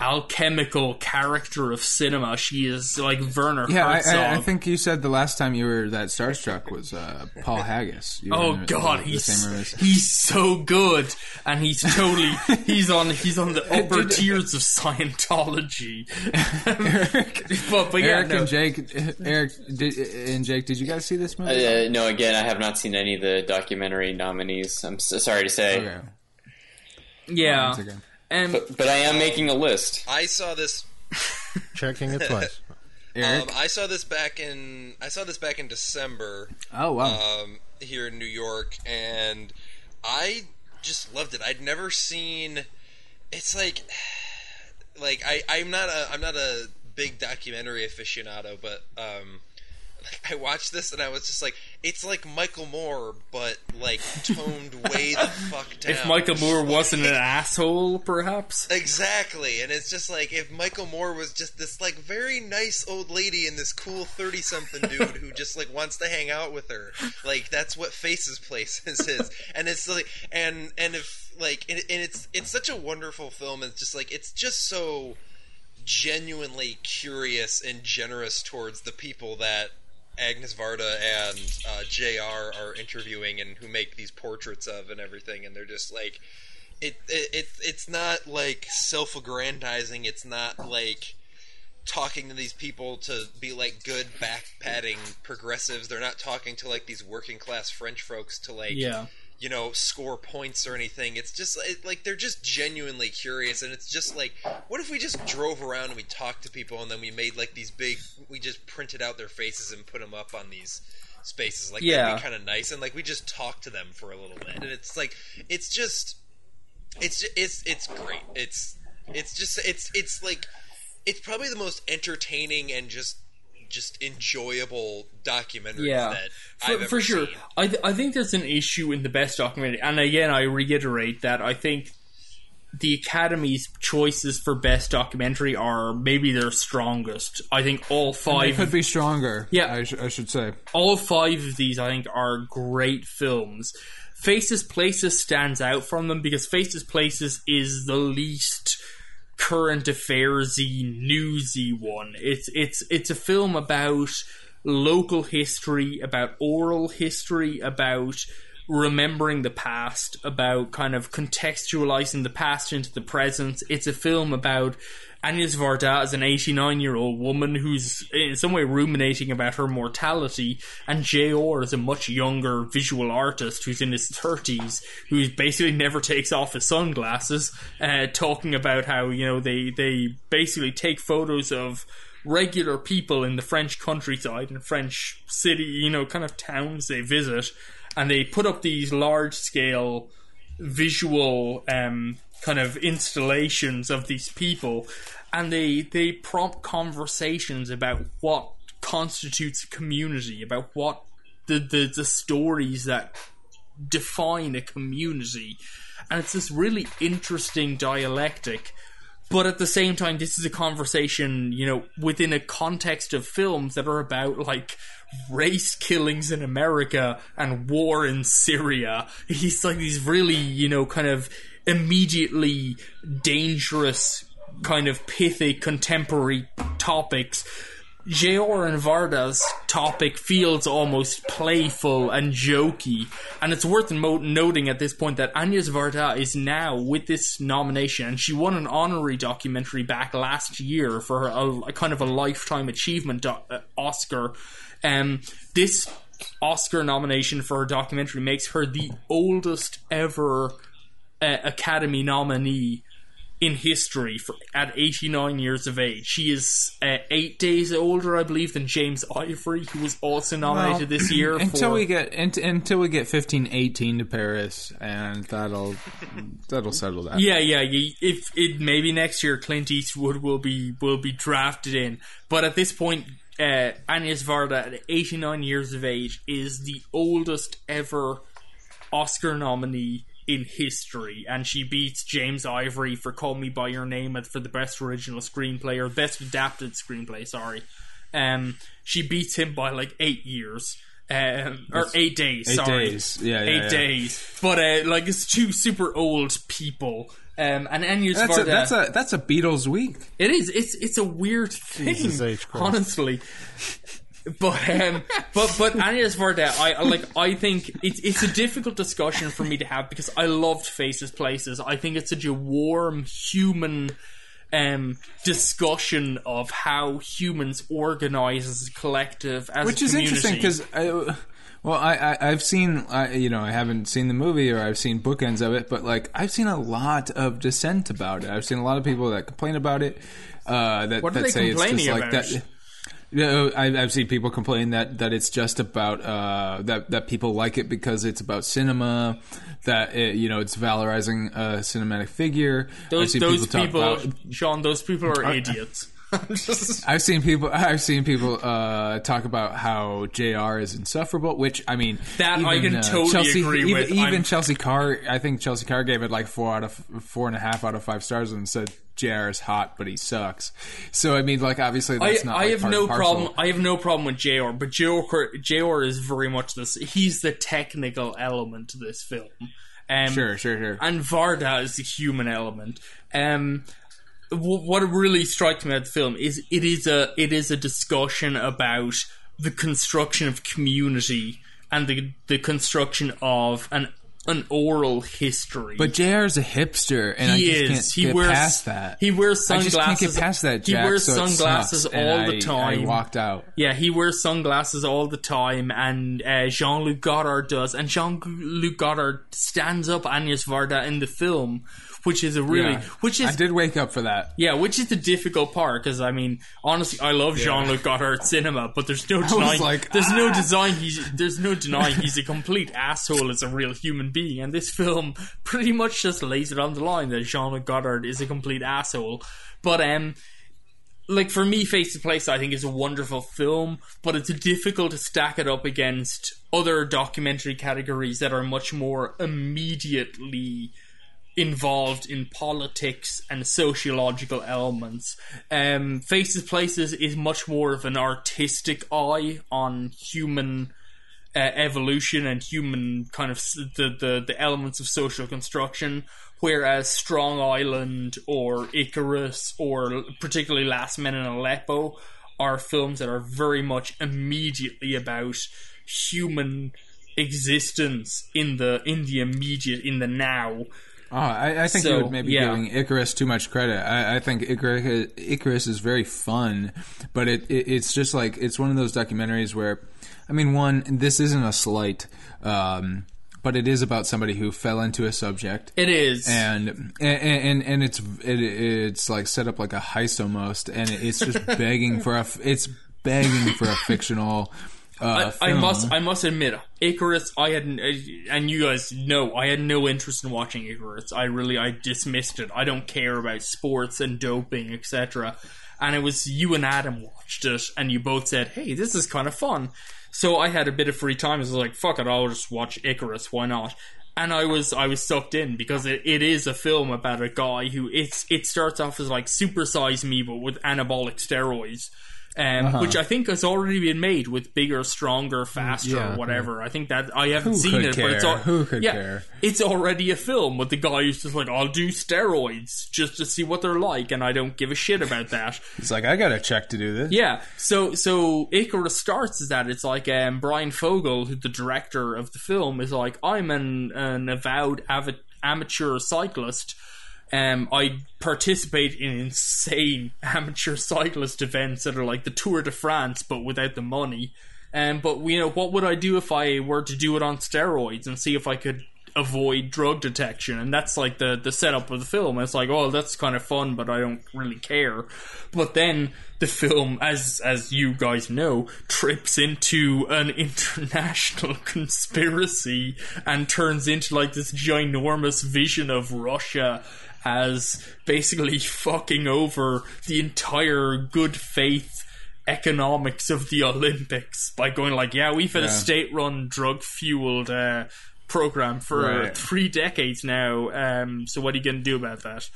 alchemical character of cinema. She is like Werner Yeah, I, Herzog. I, I think you said the last time you were that starstruck was uh, Paul Haggis. You Oh in the- God, the he's same room as- he's so good, and he's totally he's on he's on the upper Did- tiers of Scientology. but but yeah, Eric no. and Jake, Eric did, and Jake, did you guys see this movie? Uh, no, again, I have not seen any of the documentary nominees. I'm so sorry to say, okay. yeah, Once again. And but, but I am making a list. I saw this. Checking it twice. Eric. Um, I saw this back in. I saw this back in December. oh wow. um, here in New York, and I just loved it. I'd never seen. It's like, like I I'm not a I'm not a big documentary aficionado, but um, I watched this and I was just like, it's like Michael Moore, but like toned way the fuck down. if Michael Moore wasn't an asshole, perhaps. Exactly, and it's just like if Michael Moore was just this like very nice old lady and this cool thirty something dude who just like wants to hang out with her. Like that's what Faces Places is, and it's like and and if like and, and it's it's such a wonderful film. And it's just like it's just so genuinely curious and generous towards the people that Agnes Varda and uh, JR are interviewing and who make these portraits of and everything, and they're just like it, it, it it's not like self-aggrandizing. It's not like talking to these people to be like good back patting progressives. They're not talking to like these working class French folks to like Yeah. You know score points or anything. It's just it, like they're just genuinely curious, and it's just like what if we just drove around and we talked to people, and then we made like these big we just printed out their faces and put them up on these spaces like Yeah. that'd be kind of nice and like we just talked to them for a little bit and it's like it's just it's ju- it's it's great. It's it's just it's it's like it's probably the most entertaining and just just enjoyable documentary Yeah, that for, I've ever for sure. seen. I th- I think there's an issue in the best documentary, and again, I reiterate that I think the Academy's choices for best documentary are maybe their strongest. I think all They five could be stronger. Yeah. I, sh- I should say. all five of these I think are great films. Faces Places stands out from them because Faces Places is the least current affairsy, newsy one. It's it's it's a film about local history, about oral history, about remembering the past, about kind of contextualizing the past into the present. It's a film about Agnes Varda as an 89 year old woman who's in some way ruminating about her mortality, and J.R. is a much younger visual artist who's in his 30s, who basically never takes off his sunglasses, uh, talking about how, you know, they, they basically take photos of regular people in the French countryside and French city, you know, kind of towns they visit, and they put up these large scale visual um, kind of installations of these people, and they they prompt conversations about what constitutes a community, about what the the, the stories that define a community, and it's this really interesting dialectic. But at the same time, this is a conversation, you know, within a context of films that are about like race killings in America and war in Syria. He's like these really, you know, kind of immediately dangerous, kind of pithy contemporary topics. J.R. and Varda's topic feels almost playful and jokey, and it's worth mo- noting at this point that Agnes Varda is now with this nomination, and she won an honorary documentary back last year for her, a, a kind of a lifetime achievement do- uh, Oscar. Um, this Oscar nomination for her documentary makes her the oldest ever uh, Academy nominee in history for at 89 years of age. She is uh, eight days older, I believe, than James Ivory, who was also nominated Well, this year. until for, we get unt- until we get fifteen eighteen to Paris, and that'll that'll settle that. Yeah, yeah. If it maybe next year Clint Eastwood will be will be drafted in, but at this point, uh, Agnes Varda at 89 years of age is the oldest ever Oscar nominee in history, and she beats James Ivory for "Call Me by Your Name" and for the best original screenplay or best adapted screenplay. Sorry, um, she beats him by like eight years. Um, or eight days. Eight sorry, days. Yeah, yeah, eight yeah. days. But uh, like it's two super old people Um, and Anya That's a, Varda, that's a that's a Beatles week. it is. It's it's a weird thing, Jesus H. Christ. honestly. But um, but but Agnes Varda, I I like. I think it's it's a difficult discussion for me to have because I loved Faces Places. I think it's such a warm human um discussion of how humans organize as a collective as which a is interesting community. because well I, I i've seen I, you know i haven't seen the movie or i've seen bookends of it but like i've seen a lot of dissent about it i've seen a lot of people that complain about it uh that, What are that they say it's just complaining like about? that you know, I, I've seen people complain that, that it's just about uh, that that people like it because it's about cinema, that it, you know it's valorizing a cinematic figure. Those those talk people, about- Sean, those people are idiots. Just- I've seen people. I've seen people uh, talk about how JR is insufferable. Which I mean, That I can totally Chelsea, agree even, with. Even I'm- Chelsea Carr, I think Chelsea Carr gave it like four out of four and a half out of five stars and said JR is hot, but he sucks. So I mean, like obviously I, not. I like, have no problem. I have no problem with JR But JR JR is very much this. He's the technical element to this film. Um, Sure, sure, sure. And Varda is the human element. Um, what really strikes me about the film is it is a it is a discussion about the construction of community and the the construction of an an oral history. But JR is a hipster, and he I just is. can't he get wears past that. He wears sunglasses. I just can't get past that. Jack, he wears so sunglasses all the time. I walked out. Yeah, he wears sunglasses all the time, and uh, Jean Luc Godard does. And Jean Luc Godard stands up Agnes Varda in the film, which is a really, Yeah. which is I did wake up for that. yeah, which is the difficult part because I mean, honestly, I love Jean Luc Godard cinema, but there's no denying. like, there's no "Ah." design. He's there's no denying he's a complete asshole as a real human being, and this film pretty much just lays it on the line that Jean Luc Godard is a complete asshole. But um, like for me, Face to Place, I think is a wonderful film, but it's difficult to stack it up against other documentary categories that are much more immediately involved in politics and sociological elements. Um, Faces Places is much more of an artistic eye on human uh, evolution and human kind of the, the the elements of social construction. Whereas Strong Island or Icarus or particularly Last Men in Aleppo are films that are very much immediately about human existence in the in the immediate in the now. Oh, I, I think So, you would maybe yeah. giving Icarus too much credit. I, I think Icarus, Icarus is very fun, but it, it it's just like it's one of those documentaries where, I mean, one this isn't a slight, um, but it is about somebody who fell into a subject. It is. and and and, and it's it, it's like set up like a heist almost, and it's just begging for a it's begging for a fictional. Uh, I, I must I must admit Icarus I had and you guys know I had no interest in watching Icarus. I really I dismissed it. I don't care about sports and doping etc and it was you and Adam watched it and you both said hey this is kind of fun. So I had a bit of free time. I was like fuck it I'll just watch Icarus. Why not? And I was I was sucked in because it, it is a film about a guy who it's it starts off as like supersize me but with anabolic steroids um, Uh-huh. which I think has already been made with bigger, stronger, faster, Yeah, whatever. I think that I haven't Who seen it, but it's all, Who could yeah, care? It's already a film with the guy who's just like, I'll do steroids just to see what they're like, and I don't give a shit about that. It's like I got a check to do this. Yeah, so so Icarus starts is that it's like um, Bryan Fogel, who the director of the film, is like I'm an an avowed avid, amateur cyclist. Um, I participate in insane amateur cyclist events that are like the Tour de France, but without the money. Um, but you know, what would I do if I were to do it on steroids and see if I could avoid drug detection? And that's like the the setup of the film. It's like, oh, that's kind of fun, but I don't really care. But then the film, as as you guys know, trips into an international conspiracy and turns into like this ginormous vision of Russia as basically fucking over the entire good faith economics of the Olympics by going like, yeah, we've had a state-run drug-fueled uh, program for Right. three decades now. Um, so what are you going to do about that?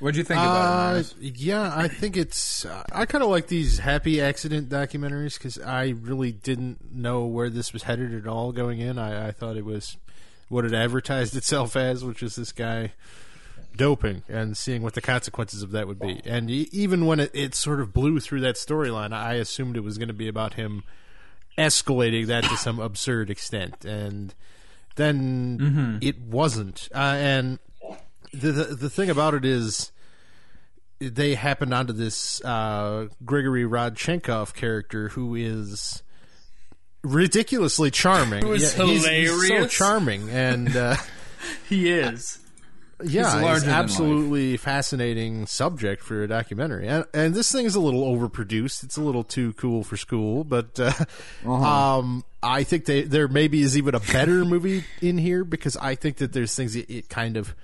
What do you think about it? Uh, Marcus? yeah, I think it's. Uh, I kind of like these happy accident documentaries because I really didn't know where this was headed at all going in. I, I thought it was what it advertised itself as, which is this guy doping and seeing what the consequences of that would be. And even when it, it sort of blew through that storyline, I assumed it was going to be about him escalating that to some absurd extent, and then it wasn't. Uh, and the, the the thing about it is they happened onto this uh, Grigory Rodchenkov character who is ridiculously charming. Who is Yeah, he's- he's so charming, and uh, He is. Yeah, it's absolutely fascinating subject for a documentary. And, and this thing is a little overproduced. It's a little too cool for school, but uh, Uh-huh. um, I think they, there maybe is even a better movie in here because I think that there's things it, it kind of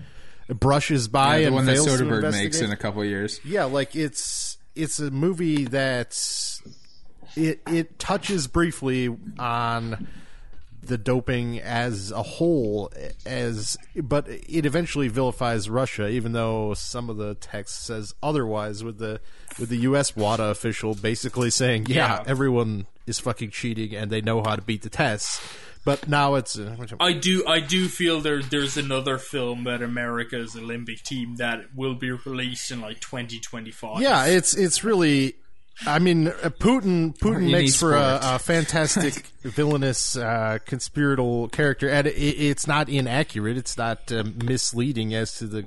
brushes by the and one that Soderbergh makes in a couple of years. Yeah, like it's it's a movie that's it it touches briefly on the doping as a whole as but it eventually vilifies Russia even though some of the text says otherwise with the with the US WADA official basically saying yeah, Yeah. everyone is fucking cheating and they know how to beat the tests but now it's uh, I do I do feel there there's another film about America's Olympic team that will be released in like 2025. Yeah, it's it's really. I mean, uh, Putin Putin You makes for a, a fantastic villainous uh, conspiratorial character, and it, it's not inaccurate. It's not um, misleading as to the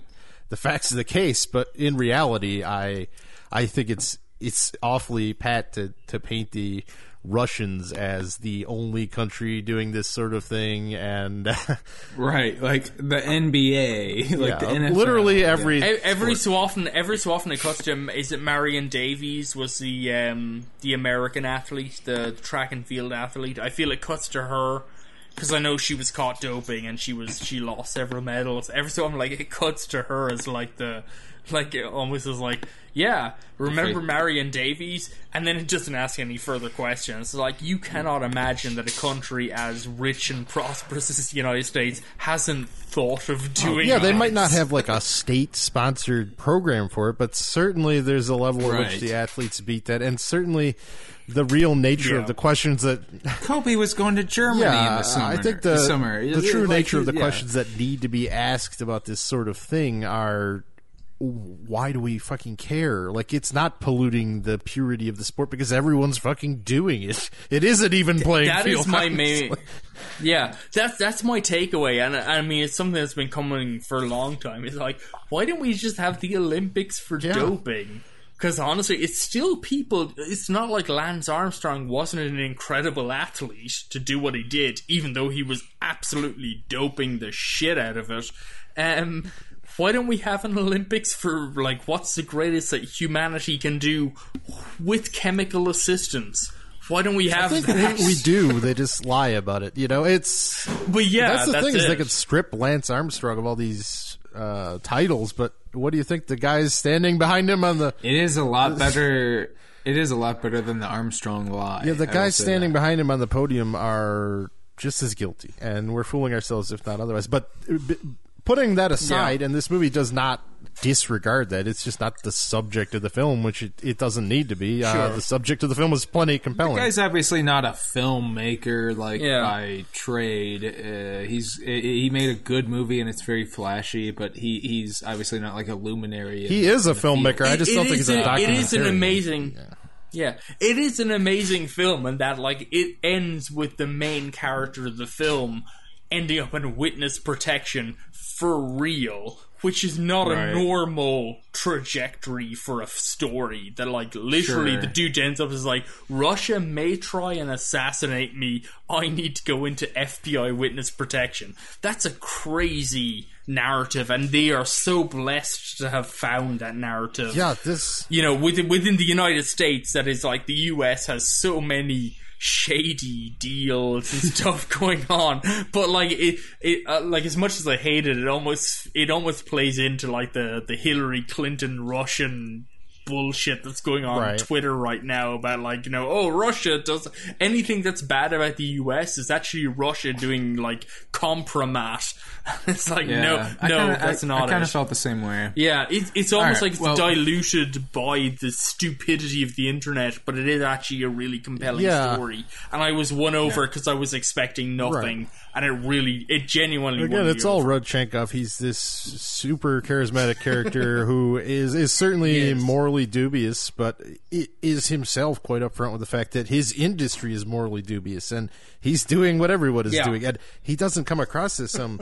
the facts of the case, but in reality, I I think it's it's awfully pat to to paint the Russians as the only country doing this sort of thing, and Right, like the NBA, like yeah, the NFL. literally every E- Every so often, every so often, it cuts to is it Marion Davies was the um, the American athlete, the track and field athlete. I feel it cuts to her because I know she was caught doping and she was she lost several medals. Every so often, like it cuts to her as like the like it almost is like yeah, remember Marion Davies, and then it doesn't ask any further questions. Like you cannot imagine that a country as rich and prosperous as the United States hasn't thought of oh, doing. Yeah, they this. might not have like a state sponsored program for it, but certainly there's a level at which the athletes beat that, and certainly the real nature Yeah. of the questions that. Kobe was going to Germany in Yeah, the summer. I think the summer. the true Like, nature of the yeah. questions that need to be asked about this sort of thing are. Why do we fucking care? Like, it's not polluting the purity of the sport because everyone's fucking doing it. It isn't even playing That field. is my honestly. main. Yeah, that's that's my takeaway, and I I mean it's something that's been coming for a long time. It's like, why don't we just have the Olympics for Yeah. doping? Because honestly, it's still people. It's not like Lance Armstrong wasn't an incredible athlete to do what he did, even though he was absolutely doping the shit out of it. Um, why don't we have an Olympics for like what's the greatest that humanity can do with chemical assistance? Why don't we have I think that? we, we do. They just lie about it. You know, it's But yeah, that's the thing is they could strip Lance Armstrong of all these uh, titles, but what do you think the guys standing behind him on the It is a lot better. It is a lot better than the Armstrong lie. yeah the guys standing that. behind him on the podium are just as guilty, and we're fooling ourselves if not otherwise. But uh, b- putting that aside, and this movie does not disregard that. It's just not the subject of the film, which it, it doesn't need to be. Uh, the subject of the film is plenty compelling. The guy's obviously not a filmmaker like Yeah. by trade. Uh, he's he made a good movie and it's very flashy, but he he's obviously not like a luminary. he is a filmmaker. I just it don't think he's a an- It is an documentarian. amazing. Yeah, it is an amazing film, and that like it ends with the main character of the film ending up in witness protection for real, which is not Right. a normal trajectory for a story. That like literally Sure. the dude ends up as like Russia may try and assassinate me. I need to go into FBI witness protection. That's a crazy narrative, and they are so blessed to have found that narrative Yeah, this you know, within within the United States, that is like the U.S. has so many shady deals and stuff going on. But like it, it uh, like as much as I hate it, it almost it almost plays into like the the Hillary Clinton Russian bullshit that's going on Right. on Twitter right now about like you know oh Russia does anything that's bad about the U.S. is actually Russia doing like compromat. it's like no, I no, kinda, that's I, not I kind of felt the same way. Yeah, it, it's almost Alright, like it's well- diluted by the stupidity of the internet, but it is actually a really compelling Yeah. story. And I was won over because I was expecting nothing, and it really, it genuinely Again, it's all over. Rodchenkov. He's this super charismatic character who is is certainly Yes. morally dubious, but is himself quite upfront with the fact that his industry is morally dubious, and he's doing what everyone is Yeah. doing, and he doesn't come across as some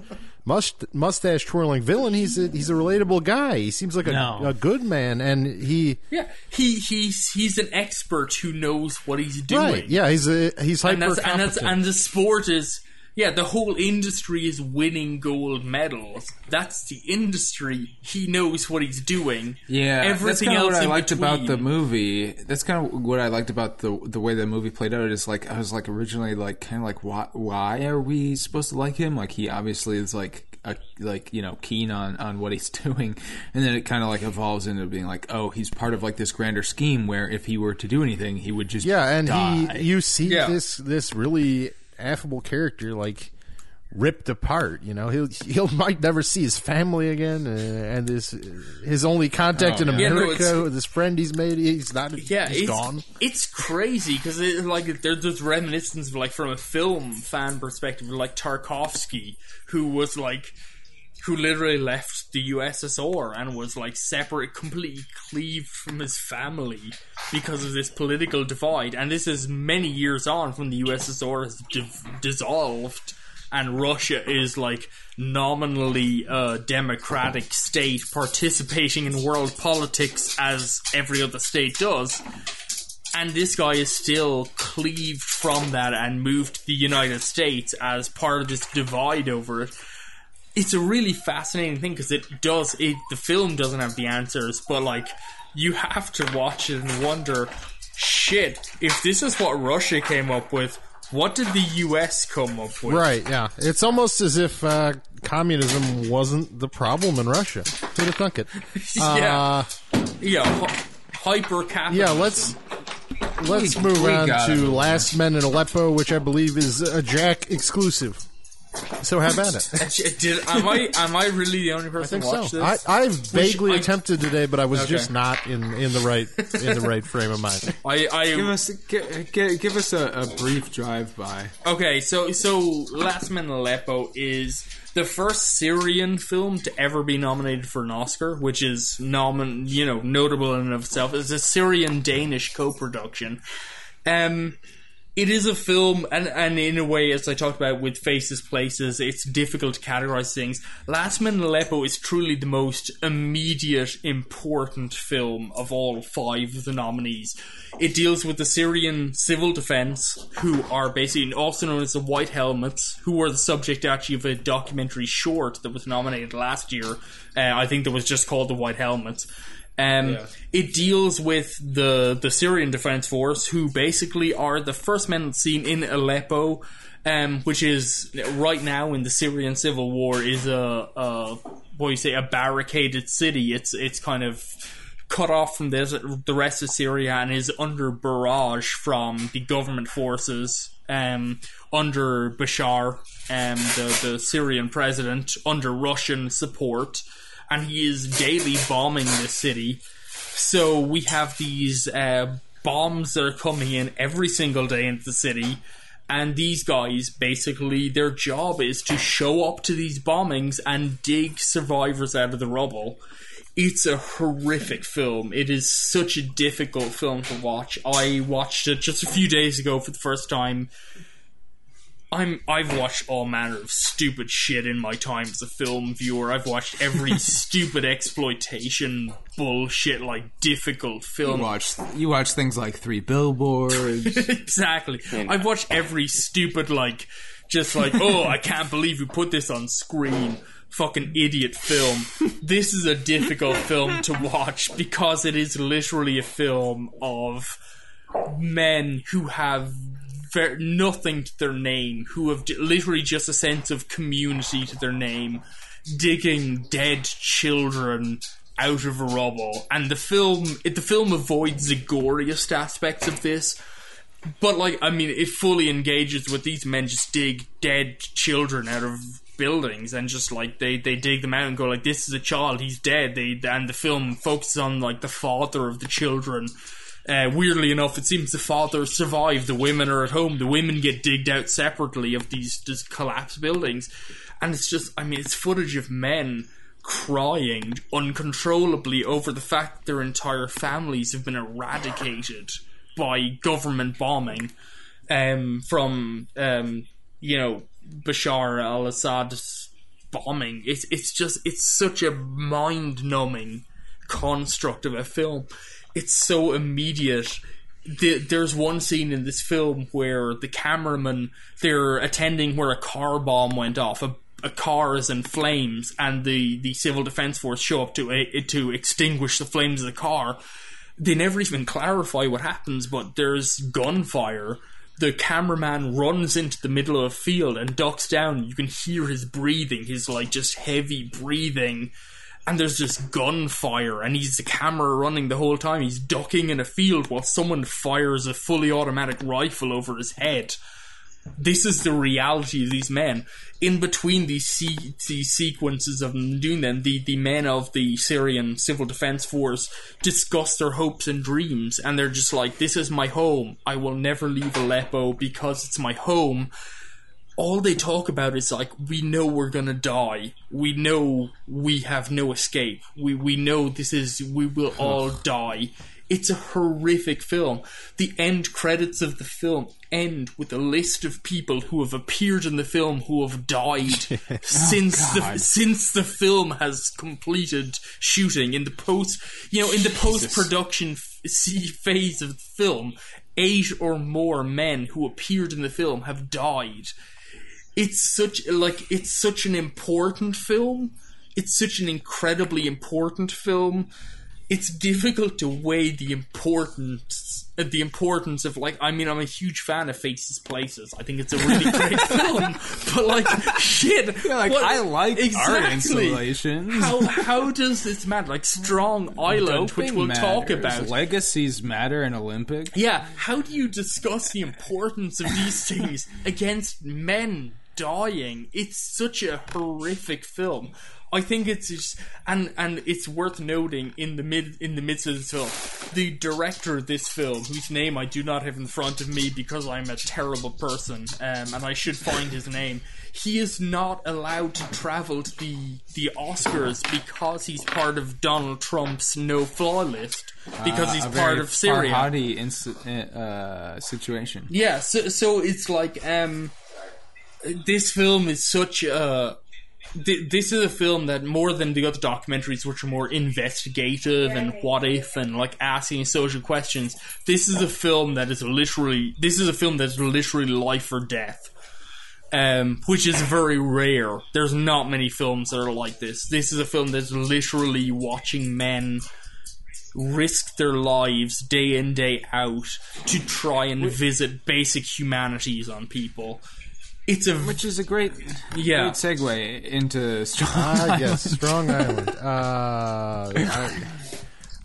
mustache twirling villain. He's a, he's a relatable guy. He seems like a, No. a good man, and he Yeah, he he's he's an expert who knows what he's doing. right, yeah, he's a he's hyper and and that's and the sport is yeah the whole industry is winning gold medals that's the industry he knows what he's doing Yeah, everything that's else what I in liked about the movie. That's kind of what I liked about the the way the movie played out. Is like I was like originally like kind of like why why are we supposed to like him? Like he obviously is like a, like you know keen on on what he's doing, and then it kind of like evolves into being like oh he's part of like this grander scheme where if he were to do anything he would just Yeah, and die. he you see Yeah. this this really affable character like ripped apart. You know, he'll he'll might never see his family again, uh, and this his only contact in Oh, yeah. Yeah, no, America with this friend he's made. He's not. yeah he's it's, gone. it's crazy because it, like there, there's reminiscence of like from a film fan perspective like Tarkovsky who was like who literally left the USSR and was like separate, completely cleaved from his family because of this political divide. And this is many years on from the USSR has div- dissolved and Russia is like nominally a democratic state participating in world politics as every other state does. And this guy is still cleaved from that and moved to the United States as part of this divide over it it's a really fascinating thing because it does it the film doesn't have the answers but like you have to watch it and wonder shit if this is what russia came up with what did the us come up with Right. Yeah. It's almost as if uh, communism wasn't the problem in Russia. Who'd have thunk it? Yeah. Uh, yeah hyper capitalism yeah. Let's. Let's move we on to move Last Men in Aleppo, which I believe is a Jack exclusive. So how about it. Did, am I am I really the only I person think to watch so. I, this? I vaguely I- attempted today, but I was Okay. just not in, in the right in the right frame of mind. I, I, Give us give, give us a, a brief drive by. Okay, so so Last Man in Aleppo is the first Syrian film to ever be nominated for an Oscar, which is nomin you know notable in and of itself. It's a Syrian Danish co-production. Um, it is a film, and, and in a way, as I talked about with Faces Places, it's difficult to categorize things. Last Man in Aleppo is truly the most immediate, important film of all five of the nominees. It deals with the Syrian civil defense, who are basically also known as the White Helmets, who were the subject actually of a documentary short that was nominated last year. Uh, I think that was just called The White Helmets. Um, It deals with the the Syrian Defense Force, who basically are the first men seen in Aleppo, um, which is right now in the Syrian civil war is a, a what do you say a barricaded city. It's it's kind of cut off from the the rest of Syria and is under barrage from the government forces um, under Bashar, um, the the Syrian president, under Russian support and he is daily bombing the city. So we have these uh, bombs that are coming in every single day into the city. And these guys, basically, their job is to show up to these bombings and dig survivors out of the rubble. It's a horrific film. It is such a difficult film to watch. I watched it just a few days ago for the first time. I'm I've watched all manner of stupid shit in my time as a film viewer. I've watched every stupid exploitation bullshit like difficult You film. watch you watch things like Three Billboards. exactly. I've watched every stupid like just like oh I can't believe you put this on screen. Fucking idiot film. This is a difficult film to watch because it is literally a film of men who have ver- nothing to their name, who have j- literally just a sense of community to their name, digging dead children out of rubble, and the film it, the film avoids the goriest aspects of this. But like, I mean, it fully engages with these men just dig dead children out of buildings and just like they they dig them out and go like, this is a child, he's dead. They and the film focuses on like the father of the children. Uh, weirdly enough, it seems the father survived. The women are at home. The women get digged out separately of these just collapsed buildings, and it's just, I mean, it's footage of men crying uncontrollably over the fact their entire families have been eradicated by government bombing um, from um, you know Bashar al-Assad's bombing. It's it's just it's such a mind-numbing construct of a film. It's so immediate. The, there's one scene in this film where the cameraman they're attending where a car bomb went off. A, a car is in flames, and the, the civil defense force show up to eh, to extinguish the flames of the car. They never even clarify what happens, but there's gunfire. The cameraman runs into the middle of a field and ducks down. You can hear his breathing, his like just heavy breathing and there's just gunfire, and he's the camera running the whole time. He's ducking in a field while someone fires a fully automatic rifle over his head. This is the reality of these men. In between these, se- these sequences of them doing them, the, the men of the Syrian Civil Defense Force discuss their hopes and dreams, and they're just like, This is my home. I will never leave Aleppo because it's my home all they talk about is like we know we're gonna die. We know we have no escape. We we know this is we will all die. It's a horrific film. The end credits of the film end with a list of people who have appeared in the film who have died since the oh, since the film has completed shooting. In the post you know in the post production phase of the film eight or more men who appeared in the film have died it's such like it's such an important film. It's such an incredibly important film. It's difficult to weigh the importance uh, the importance of like I mean I'm a huge fan of Faces Places. I think it's a really great film. But like shit like what- I like art exactly. installations. How how does this matter? Like Strong Island, which Doping we'll talk matters. about. Legacies matter in Olympics. Yeah, how do you discuss the importance of these things against men dying? It's such a horrific film. I think it's just, and and it's worth noting in the mid in the midst of this film, the director of this film, whose name I do not have in front of me because I'm a terrible person, um, and I should find his name. He is not allowed to travel to the the Oscars because he's part of Donald Trump's no fly list because he's Uh, a part of Syria. Farhadi inci- uh, situation. Yeah, so so it's like um, this film is such a. This is a film that more than the other documentaries, which are more investigative and what if and like asking social questions. This is a film that is literally. This is a film that's literally life or death, um, which is very rare. There's not many films that are like this. This is a film that's literally watching men risk their lives day in day out to try and visit basic humanities on people. It's a Which is a great, Yeah. great segue into strong. Ah, yes, Strong Island. Uh, I,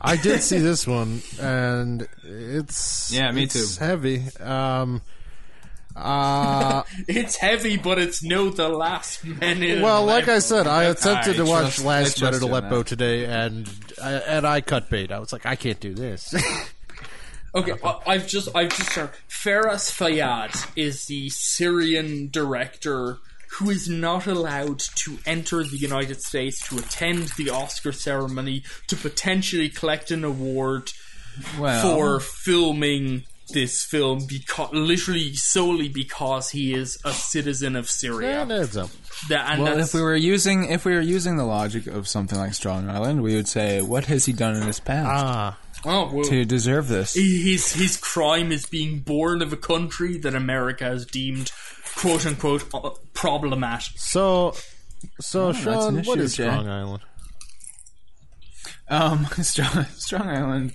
I did see this one, and it's Yeah, me it's too. Heavy. Um, uh, it's heavy, but it's no the last minute. in. well, like I said, I attempted I to watch trust- Last Men trust in Aleppo today, and I, and I cut bait. I was like, I can't do this. Okay, I- I've just I've just heard Feras Fayyad is the Syrian director who is not allowed to enter the United States to attend the Oscar ceremony to potentially collect an award well, for filming this film because literally solely because he is a citizen of Syria. and it's up. That- and well, if we were using if we were using the logic of something like Strong Island, we would say, what has he done in his past Ah, oh, well, to deserve this? his his crime is being born of a country that America has deemed quote unquote uh, problematic. so so Oh, Sean, what issue, is Jay. Strong Island? Um, Strong, Strong Island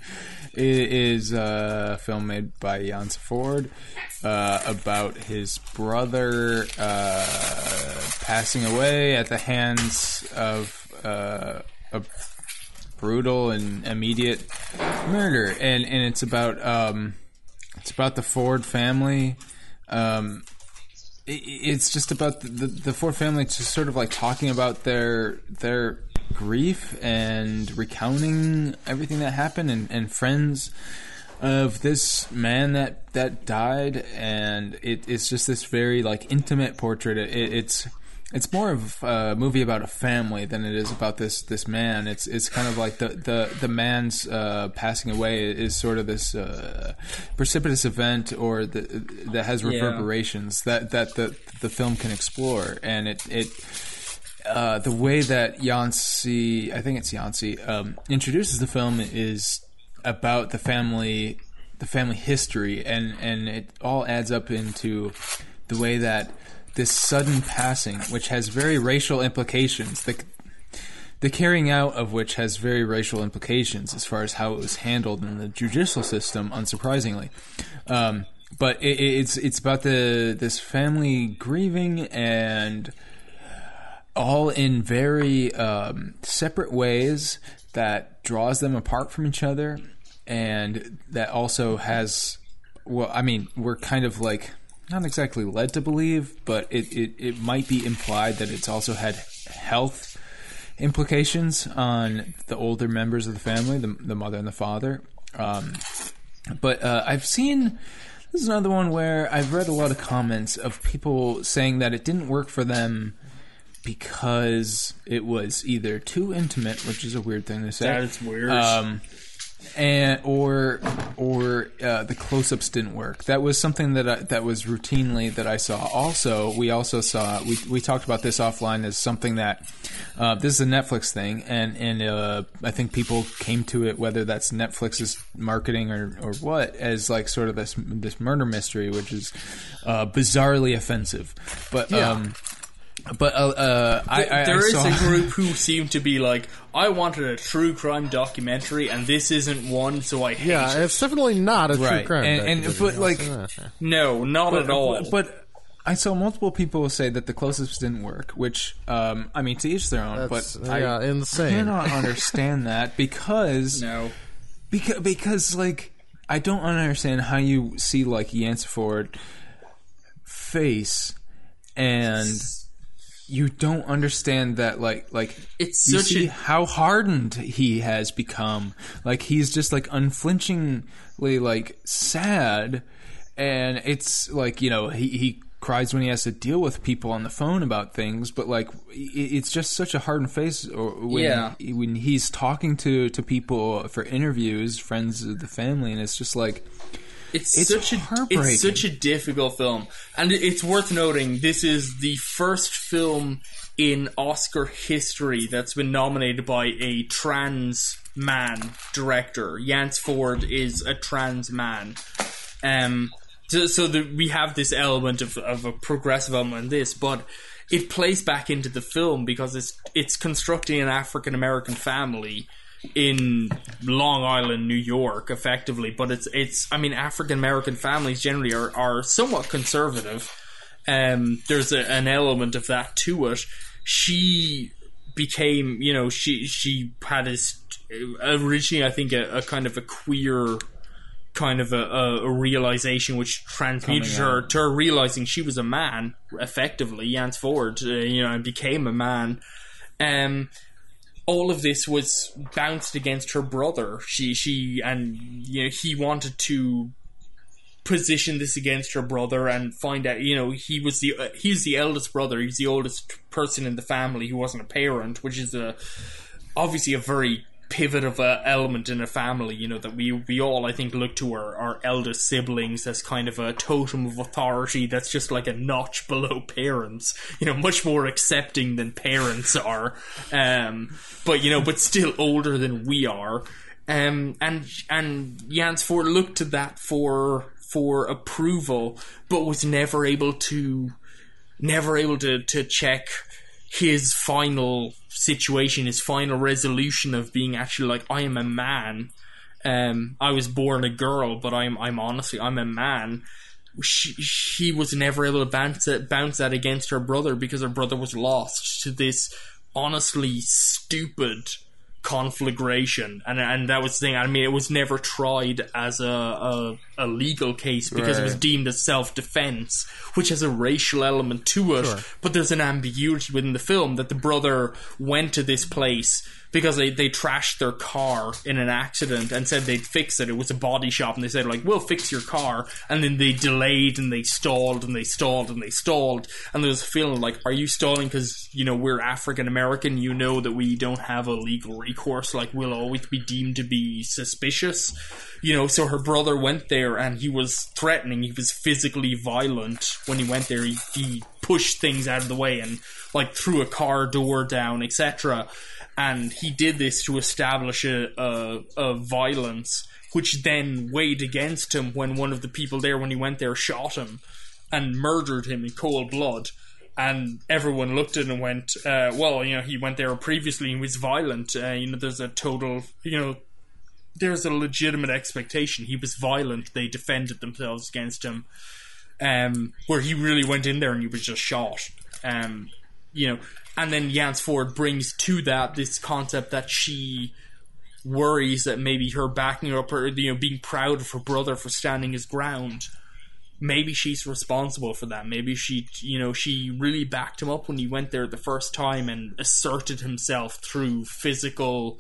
is a film made by Jan Ford uh, about his brother uh, passing away at the hands of uh, a brutal and immediate murder, and and it's about um, it's about the Ford family. Um, i- i- it's just about the, the, the Ford family just sort of like talking about their their grief and recounting everything that happened and, and friends of this man that that died. And it, it's just this very like intimate portrait. It, it's it's more of a movie about a family than it is about this this man. It's it's kind of like the the the man's uh, passing away is sort of this uh, precipitous event or the, that has Yeah. reverberations that that the the film can explore, and it it. Uh, the way that Yancey, I think it's Yancey, um, introduces the film is about the family, the family history, and and it all adds up into the way that this sudden passing, which has very racial implications, the the carrying out of which has very racial implications as far as how it was handled in the judicial system, unsurprisingly. Um, but it, it's it's about the this family grieving and all in very um, separate ways that draws them apart from each other, and that also has well, I mean, we're kind of like not exactly led to believe, but it, it, it might be implied that it's also had health implications on the older members of the family, the, the mother and the father. Um, but uh, I've seen this is another one where I've read a lot of comments of people saying that it didn't work for them because it was either too intimate, which is a weird thing to say. That is weird. Um, and or or uh, the close-ups didn't work. That was something that I, that was routinely that I saw. Also, we also saw we we talked about this offline as something that uh, this is a Netflix thing, and and uh, I think people came to it whether that's Netflix's marketing or or what as like sort of this this murder mystery, which is uh, bizarrely offensive. But um, but uh, uh, I, I, there I is saw, a group who seem to be like, I wanted a true crime documentary, and this isn't one, so I hate Yeah, it. it's definitely not a true crime. and- and- but, like- I'll say that. No, not at all. But I saw multiple people say that the closest didn't work, which um, I mean to each their own. That's, but yeah, I insane. cannot understand that because no. because because like I don't understand how you see like Yance Ford face and you don't understand that like like It's you such see a- how hardened he has become. Like he's just like unflinchingly like sad. And it's like you know he he cries when he has to deal with people on the phone about things. But like it's just such a hardened face when Yeah. when he's talking to to people for interviews friends of the family and it's just like It's, It's such a it's such a difficult film, and it's worth noting this is the first film in Oscar history that's been nominated by a trans man director. Yance Ford is a trans man. Um, so, so the, we have this element of, of a progressive element in this, but it plays back into the film because it's it's constructing an African American family in Long Island, New York, effectively. But it's it's I mean African American families generally are are somewhat conservative. Um, there's a, an element of that to it. She became, you know, she she had this originally, I think, a, a kind of a queer kind of a, a, realization which transmuted her to her realizing she was a man effectively Yance Ford uh, you know and became a man um all of this was bounced against her brother. She she and you know he wanted to position this against her brother and find out you know he was the uh, he's the eldest brother. He's the oldest person in the family who wasn't a parent which is a obviously a very pivotal uh, element in a family you know that we we all i think look to our, our eldest siblings as kind of a totem of authority that's just like a notch below parents you know much more accepting than parents are. Um but you know but still older than we are. Um and and Yance Ford looked to that for for approval but was never able to never able to to check his final situation, his final resolution of being actually like, I am a man. Um, I was born a girl, but I'm I'm honestly I'm a man. She, she was never able to bounce that bounce that against her brother because her brother was lost to this honestly stupid conflagration, and and that was the thing. I mean, it was never tried as a a, a legal case because it was deemed as self defense, which has a racial element to it. But there's an ambiguity within the film that the brother went to this place because they, they trashed their car in an accident and said they'd fix it. It was a body shop, and they said like, "We'll fix your car," and then they delayed and they stalled and they stalled and they stalled, and there was a feeling like, "Are you stalling because you know we're African American? You know that we don't have a legal recourse. Like we'll always be deemed to be suspicious." You know, so her brother went there and he was threatening. He was physically violent when he went there. He, he pushed things out of the way and like threw a car door down, etc and he did this to establish a, a, a violence which then weighed against him when one of the people there when he went there shot him and murdered him in cold blood. And everyone looked at him and went uh, well you know he went there previously and was violent uh, you know there's a total you know there's a legitimate expectation. He was violent. They defended themselves against him um, where he really went in there and he was just shot. Um, you know, and then Yance Ford brings to that this concept that she worries that maybe her backing up or you know being proud of her brother for standing his ground. Maybe she's responsible for that. Maybe she, you know, she really backed him up when he went there the first time and asserted himself through physical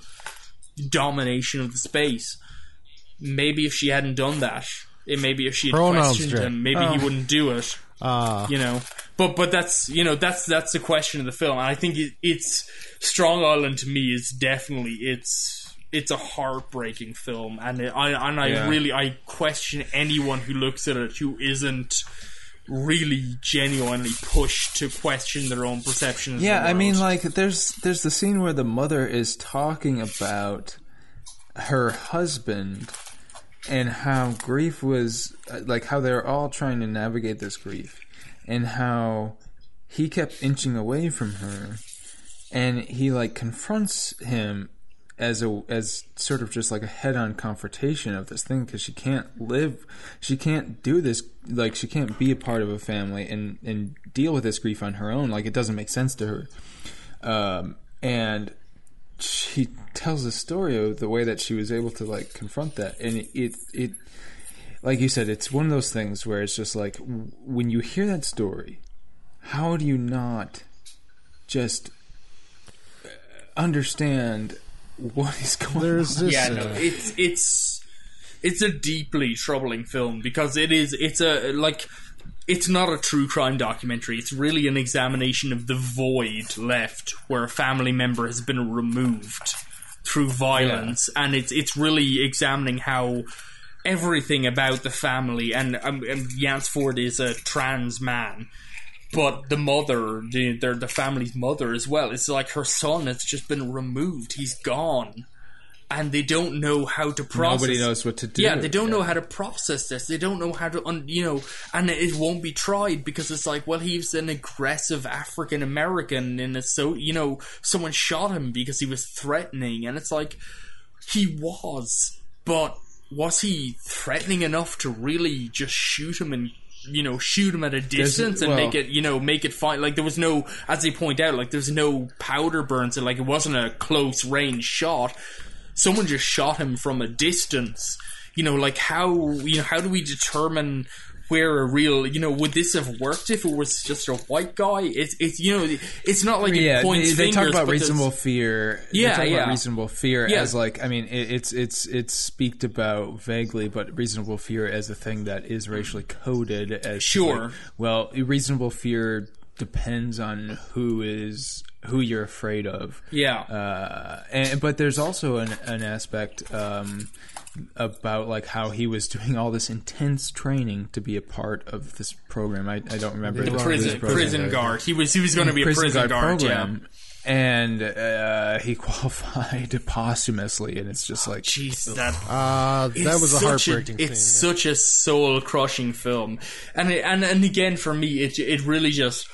domination of the space. Maybe if she hadn't done that, it maybe if she had Pronouns, questioned him, maybe Oh. he wouldn't do it Uh, you know but but that's you know that's that's the question of the film. And i think it, it's strong island to me is definitely it's it's a heartbreaking film. And it, i and i Yeah. really i question anyone who looks at it who isn't really genuinely pushed to question their own perception of Yeah, I mean, like there's there's the scene where the mother is talking about her husband and how grief was like how they're all trying to navigate this grief and how he kept inching away from her and he like confronts him as a as sort of just like a head-on confrontation of this thing because she can't live she can't do this like she can't be a part of a family and and deal with this grief on her own like it doesn't make sense to her. Um and she tells the story of the way that she was able to like confront that and it it, it like you said it's one of those things where it's just like when you hear that story how do you not just uh, understand what is going there's on this. yeah, uh, no, it's it's it's a deeply troubling film because it is it's a like it's not a true crime documentary. It's really an examination of the void left where a family member has been removed through violence, and it's it's really examining how everything about the family and, um, and is a trans man but the mother, the the family's mother as well. It's like her son has just been removed. He's gone, and they don't know how to process. Nobody knows what to do. Yeah, they don't know how to process this. They don't know how to, un, you know, and it won't be tried because it's like, well, he's an aggressive African American, and it's so, you know, someone shot him because he was threatening, and it's like, he was, but was he threatening enough to really just shoot him and you know shoot him at a distance and well- make it you know make it fine like there was no as they point out like there's no powder burns and like it wasn't a close range shot someone just shot him from a distance you know like how you know how do we determine where a real you know would this have worked if it was just a white guy it's it's you know it's not like yeah, it points they, they talk fingers, about but reasonable fear. Yeah, they talk yeah. reasonable fear Yeah. as like I mean it, it's it's it's speaked about vaguely, but reasonable fear as a thing that is racially coded as Sure. like, well, reasonable fear depends on who is who you're afraid of. yeah Uh, and but there's also an, an aspect um, about like how he was doing all this intense training to be a part of this program. I, I don't remember The name of prison prison guard he was he was going to be a prison prison guard, guard, yeah and uh, he qualified posthumously, and it's just like Jeez, that uh, that was a such heartbreaking thing. It's such a soul crushing film, and it, and and again for me, it it really just.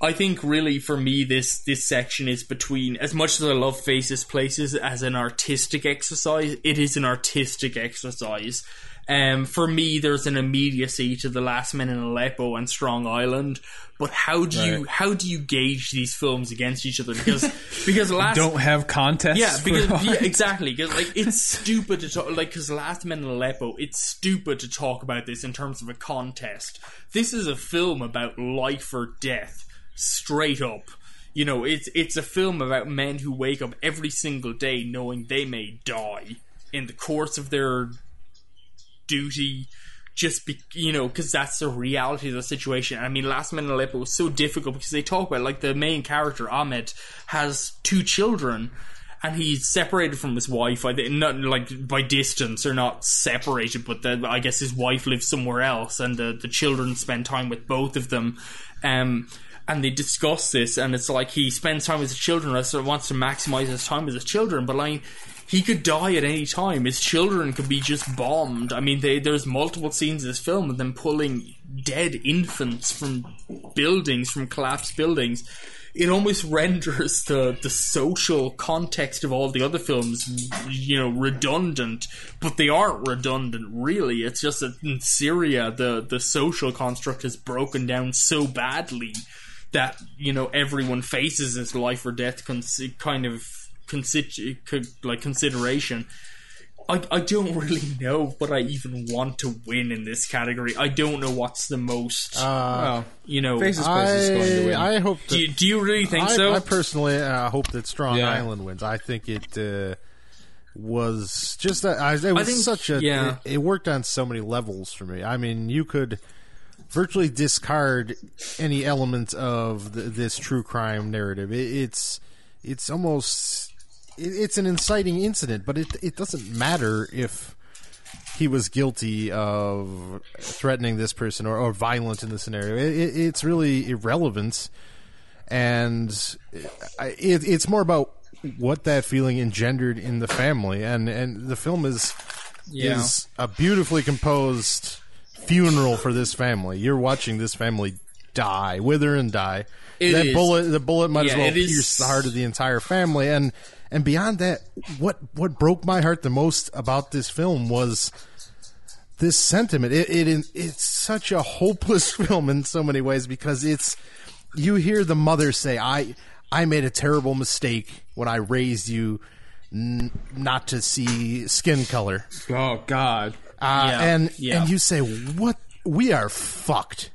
I think really for me this this section is between as much as I love Faces Places as an artistic exercise, it is an artistic exercise. Um, for me, there's an immediacy to The Last Men in Aleppo and Strong Island. But how do you how do you gauge these films against each other? Because because last Don't have contests. yeah, because yeah, exactly. Because like it's stupid to talk like because Last Men in Aleppo, it's stupid to talk about this in terms of a contest. This is a film about life or death, straight up. You know, it's it's a film about men who wake up every single day knowing they may die in the course of their duty just be you know because that's the reality of the situation. I mean last men in aleppo was so difficult because they talk about like the main character ahmed has two children and he's separated from his wife. I not like by distance or not separated but the, i guess his wife lives somewhere else and the, the children spend time with both of them. Um and they discuss this and it's like he spends time with his children so wants to maximize his time with his children but like he could die at any time. His children could be just bombed. I mean, they, there's multiple scenes in this film of them pulling dead infants from buildings, from collapsed buildings. It almost renders the, the social context of all the other films, you know, redundant. But they aren't redundant, really. It's just that in Syria, the, the social construct is broken down so badly that, you know, everyone faces this life or death con- kind of consider like consideration. I, I don't really know what I even want to win in this category. I don't know what's the most, well, you know. Faces Place is going to win. I, I hope that do, you, do you really think I, so? I personally uh, hope that Strong Yeah. Island wins. I think it uh, was just that. I, it was think- such a. yeah. It, it worked on so many levels for me. I mean, you could virtually discard any element of the, this true crime narrative. It, it's it's almost it, it's an inciting incident, but it it doesn't matter if he was guilty of threatening this person or, or violent in the scenario. It, it, it's really irrelevant, and it, it's more about what that feeling engendered in the family. And, and the film is Yeah. is a beautifully composed funeral for this family. You're watching this family die, wither and die. It that is. bullet, the bullet might as well it is- pierce the heart of the entire family. And and beyond that, what what broke my heart the most about this film was this sentiment. It, it it's such a hopeless film in so many ways because it's you hear the mother say, "I I made a terrible mistake when I raised you n- not to see skin color," oh God. Uh, Yeah, and yeah. and you say, "What? We are fucked.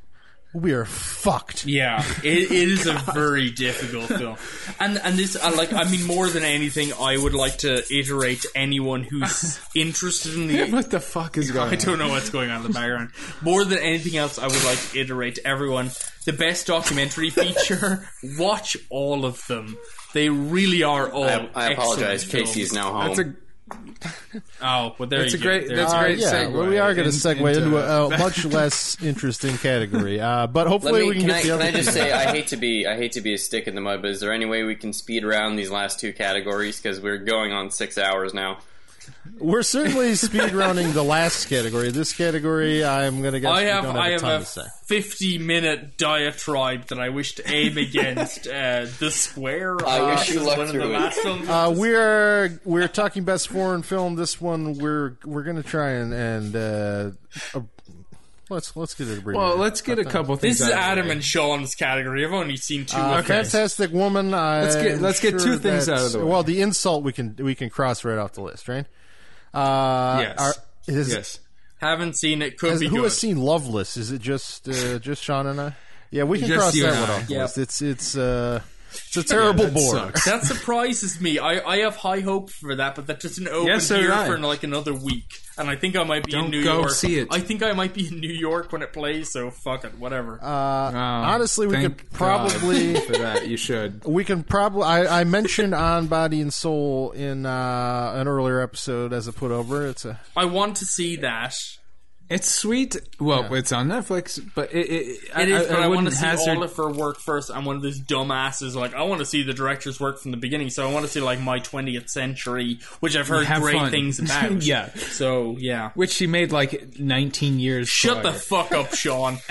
We are fucked." Yeah, it, it is a very difficult film, and and this uh, like I mean more than anything, I would like to iterate to anyone who's interested in the. What the fuck is going I don't know what's going on in the background. More than anything else, I would like to iterate to everyone the best documentary feature. Watch all of them. They really are all. I, I apologize. Casey is now home. That's a Oh, but there That's you a go. great- There that's you a go. great yeah, segue well, we are going to in- segue into, into- a, a much less interesting category, uh, but Let hopefully me, we can, can, get I, the can other. I just people. say I hate to be I hate to be a stick in the mud, but is there any way we can speed around these last two categories because we're going on six hours now? We're certainly speed running the last category. This category, I'm going to guess I have don't have I a have ton a to say. 50 minute diatribe that I wish to aim against uh, the square. I wish uh, you is luck one of the through it. last films. Uh, we're we're talking best foreign film. This one we're we're going to try and and uh, let's let's get it abbreviated. well. Let's get a couple things. this is out of the Adam way. and Sean's category. I've only seen two. Uh, of them. Fantastic Woman. Let's get- I'm let's get two things out of the way. Well, the insult we can we can cross right off the list, right? Uh, Yes. are- is- Yes. Haven't seen it. Could has- be who good. has seen Loveless? Is it just uh, just Sean and I? Yeah, we can Just cross that one off the Yep. list. It's it's uh, it's a terrible that bore. sucks. that surprises me. I, I have high hope for that, but that doesn't open Yes, here do I. for like another week. And I think I might be in Don't New go York. see it. I think I might be in New York when it plays. So fuck it, whatever. Uh, Um, honestly, we thank could probably God for that. You should. we can probably. I, I mentioned on Body and Soul in uh, an earlier episode as a put over. It's a I want to see that. It's sweet. Well, it's on Netflix, but it, it, It is, but I, want to see hazard- all of her work first. I'm one of those dumbasses. Like I want to see the director's work from the beginning, so I want to see like my 20th century, which I've heard Have great fun. things about. Yeah. So yeah. which she made like 19 years. Shut the fuck up, Sean.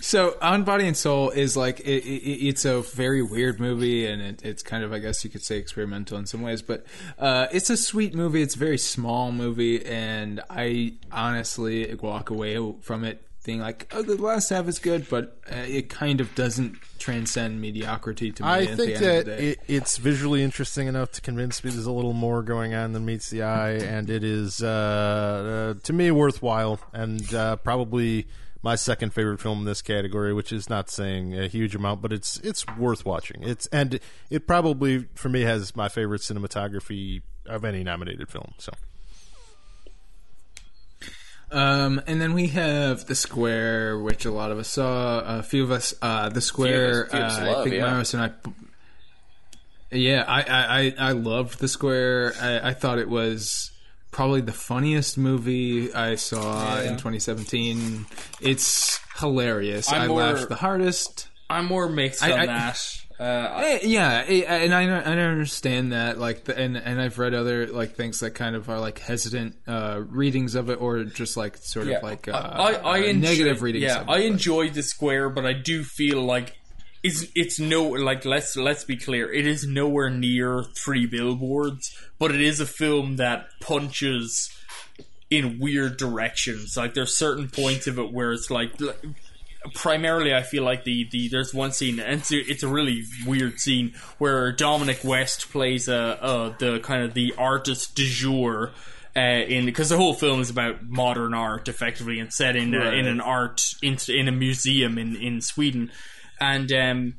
So On Body and Soul is like it, it, it's a very weird movie, and it, it's kind of, I guess you could say, experimental in some ways. But uh, it's a sweet movie. It's a very small movie, and I honestly walk away from it being like, "Oh, the last half is good," but uh, it kind of doesn't transcend mediocrity to me. I think that of the day. it, it's visually interesting enough to convince me there's a little more going on than meets the eye, and it is uh, uh, to me worthwhile, and uh, probably my second favorite film in this category, which is not saying a huge amount, but it's it's worth watching. It's and it probably for me has my favorite cinematography of any nominated film. So Um, and then we have the square, which a lot of us saw. A few of us, uh, the square. few of us uh, love, I think yeah. Myros and I. Yeah, I, I, I loved the square. I, I thought it was probably the funniest movie I saw in 2017. It's hilarious. I'm I more- laughed the hardest. I'm more mixed I- on I- that. Uh, Eh, yeah, eh, and I I understand that like the, and and I've read other like things that kind of are like hesitant uh, readings of it or just like sort yeah. of like uh, I, I, I uh, enjoy, negative readings. Yeah, of it, I but- enjoyed the square, but I do feel like it's it's no like let's let's be clear, it is nowhere near three billboards, but it is a film that punches in weird directions. Like there's certain points of it where it's like. Primarily, I feel like the, the there's one scene, and it's a, it's a really weird scene where Dominic West plays a, uh the kind of the artist du jour, uh, in because the whole film is about modern art, effectively, and set in uh, in an art in, in a museum in in Sweden, and um,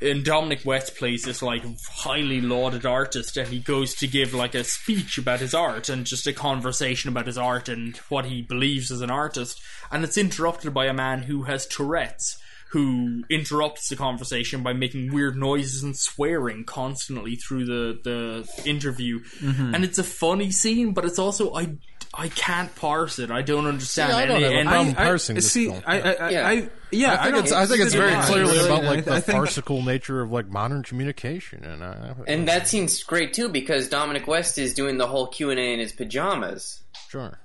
and Dominic West plays this like highly lauded artist, and he goes to give like a speech about his art and just a conversation about his art and what he believes as an artist, and it's interrupted by a man who has Tourette's. Who interrupts the conversation by making weird noises and swearing constantly through the, the interview, mm-hmm. and it's a funny scene, but it's also I I can't parse it. I don't understand See, I don't any, have a any- I, parsing this see, film. I, I, I, Yeah. I, yeah, I think don't it's I think it's very Yeah, clearly really, about like the I think- farcical nature of like modern communication, and I, And that seems great too because Dominic West is doing the whole Q and A in his pajamas. sure.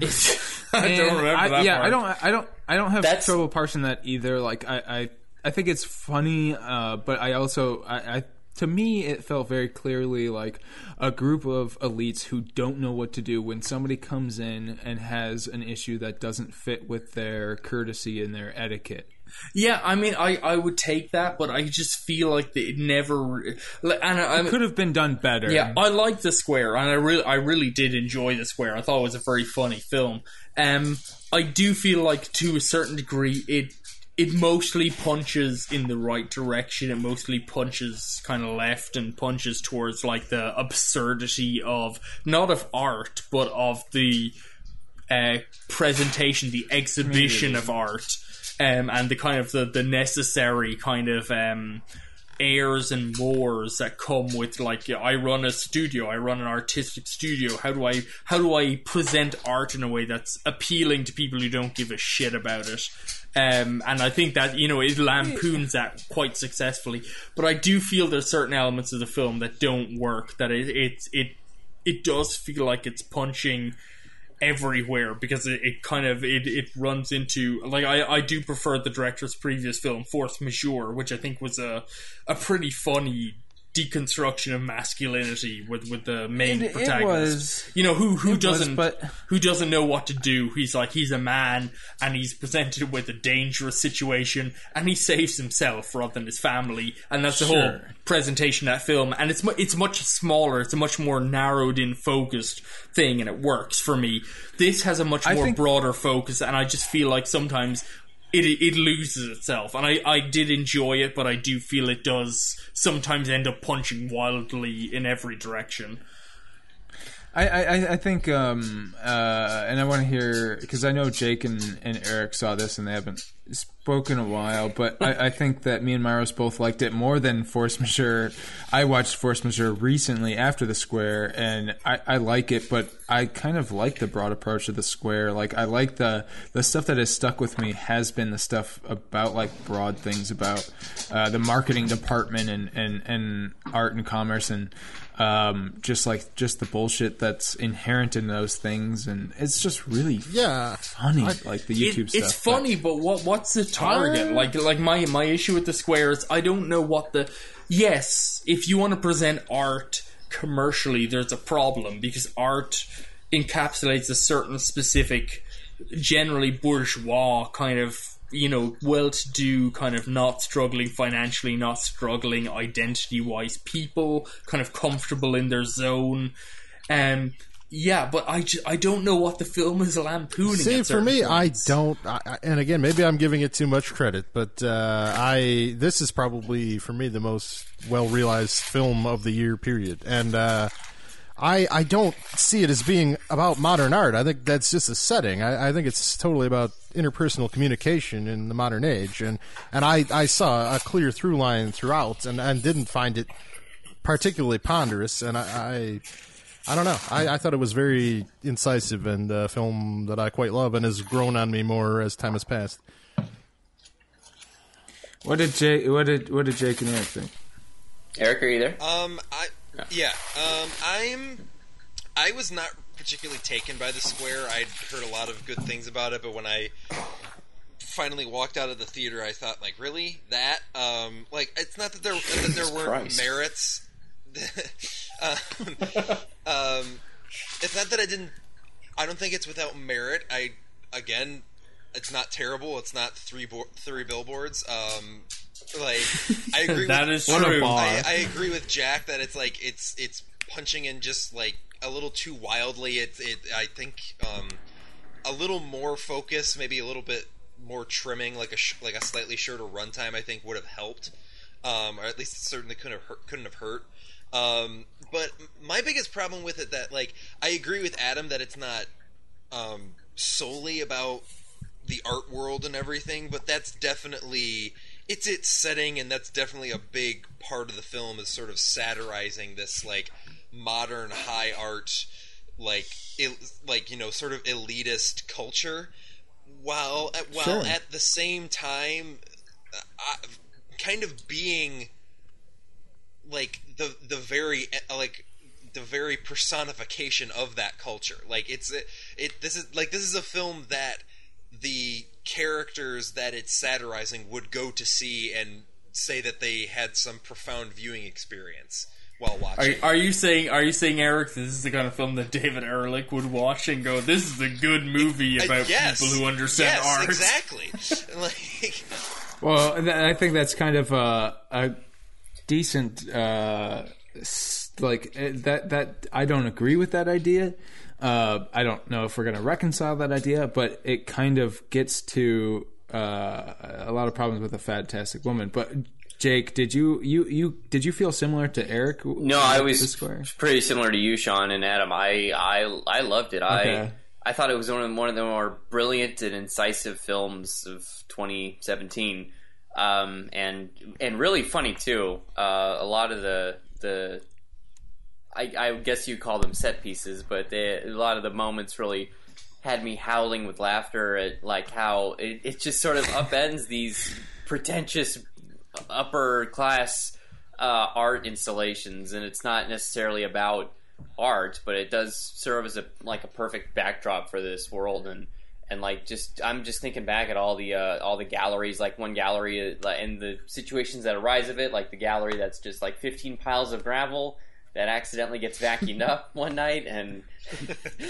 I don't remember I- that yeah, part. I don't. I don't. I don't have That's- trouble parsing that either. Like I, I, I think it's funny, uh, but I also, I, I, to me, it felt very clearly like a group of elites who don't know what to do when somebody comes in and has an issue that doesn't fit with their courtesy and their etiquette. Yeah, I mean, I, I would take that, but I just feel like it never. And I, Could have been done better. yeah, I like the square, and I really I really did enjoy the square. I thought it was a very funny film. Um, I do feel like to a certain degree it it mostly punches in the right direction. It mostly punches kind of left and punches towards like the absurdity of not of art, but of the uh, presentation, the exhibition of art, um, and the kind of the, the necessary kind of um, airs and mores that come with like yeah, I run a studio, I run an artistic studio. How do I how do I present art in a way that's appealing to people who don't give a shit about it? Um, and I think that you know it lampoons that quite successfully. But I do feel there's certain elements of the film that don't work. That it it it, it does feel like it's punching everywhere because it, it kind of it, it runs into like I, I do prefer the director's previous film Force Majeure which I think was a a pretty funny deconstruction of masculinity with with the main It- it protagonist. was- you know who who doesn't but- who doesn't know what to do? He's like he's a man and he's presented with a dangerous situation and he saves himself rather than his family and that's the whole presentation of that film. And it's it's much smaller it's a much more narrowed in focused thing and it works for me. This has a much I more think- broader focus and i just feel like sometimes it, it loses itself. And I, I did enjoy it but i do feel it does sometimes end up punching wildly in every direction I, I, I think, um, uh, and I want to hear because I know Jake and, and Eric saw this and they haven't spoken a while, but I, I think that me and Myros both liked it more than Force Majeure. I watched Force Majeure recently after the Square, and I, I like it, but I kind of like the broad approach of the Square. Like I like the the stuff that has stuck with me has been the stuff about like broad things about uh, the marketing department and, and, and art and commerce and um, just like just the bullshit that's inherent in those things, and it's just really Yeah. funny. like the YouTube It- stuff. It's funny, but what what's the target? Like like my my issue with the squares, I don't know what the. Yes, if you want to present art commercially, there's a problem because art encapsulates a certain specific, generally bourgeois kind of you know well-to-do kind of not struggling financially, not struggling identity-wise people, kind of comfortable in their zone. Um, yeah, but I, ju- I don't know what the film is lampooning. See, for me, points. I don't. I- and again, maybe I'm giving it too much credit, but uh, I this is probably for me the most well realized film of the year. Period. And uh, I I don't see it as being about modern art. I think that's just a setting. I, I think it's totally about interpersonal communication in the modern age. And and I I saw a clear through line throughout, and and didn't find it particularly ponderous. And I. I I don't know. I, I thought it was very incisive and a film that I quite love and has grown on me more as time has passed. What did Jake? What did what did Jake and Eric think? Eric, are you there? Um, I yeah. Um, I'm. I was not particularly taken by the square. I'd heard a lot of good things about it, but when I finally walked out of the theater, I thought, like, really that? Um, like, it's not that there that there weren't Christ. merits. um, um, it's not that I didn't. I don't think it's without merit. I again, it's not terrible. It's not three bo- three billboards. Um, like I agree. That with, is What true. bar. I, I agree with Jack that it's like it's it's punching in just like a little too wildly. It's it. I think um, a little more focus, maybe a little bit more trimming, like a sh- like a slightly shorter runtime. I think would have helped, um, or at least it certainly couldn't have hurt, couldn't have hurt. Um, but my biggest problem with it that like I agree with Adam that it's not um, solely about the art world and everything, but that's definitely it's its setting, and that's definitely a big part of the film is sort of satirizing this like modern high art, like il- like you know sort of elitist culture, while at, while Sure. at the same time, uh, kind of being like the the very uh, like the very personification of that culture. Like it's it, it this is like this is a film that the characters that it's satirizing would go to see and say that they had some profound viewing experience while watching. Are, are you saying are you saying Eric this is the kind of film that David Ehrlich would watch and go this is a good movie Uh, about yes. people who understand yes, art exactly. like Well, th- I think that's kind of a, a decent, uh, like eh, that. That I don't agree with that idea. Uh, I don't know if we're going to reconcile that idea, but it kind of gets to uh, a lot of problems with a fantastic woman. But Jake, did you you you did you feel similar to Eric? No, I was pretty similar to you, Sean and Adam. I I I loved it. I Okay. I thought it was one of one of the more brilliant and incisive films of 2017, um, and and really funny too. Uh, a lot of the the I, I guess you call them set pieces, but they, a lot of the moments really had me howling with laughter at like how it, it just sort of upends these pretentious upper class uh, art installations, and it's not necessarily about art, but it does serve as a like a perfect backdrop for this world and. And like, just I'm just thinking back at all the uh, all the galleries, like one gallery, uh, and the situations that arise of it, like the gallery that's just like 15 piles of gravel that accidentally gets vacuumed up one night, and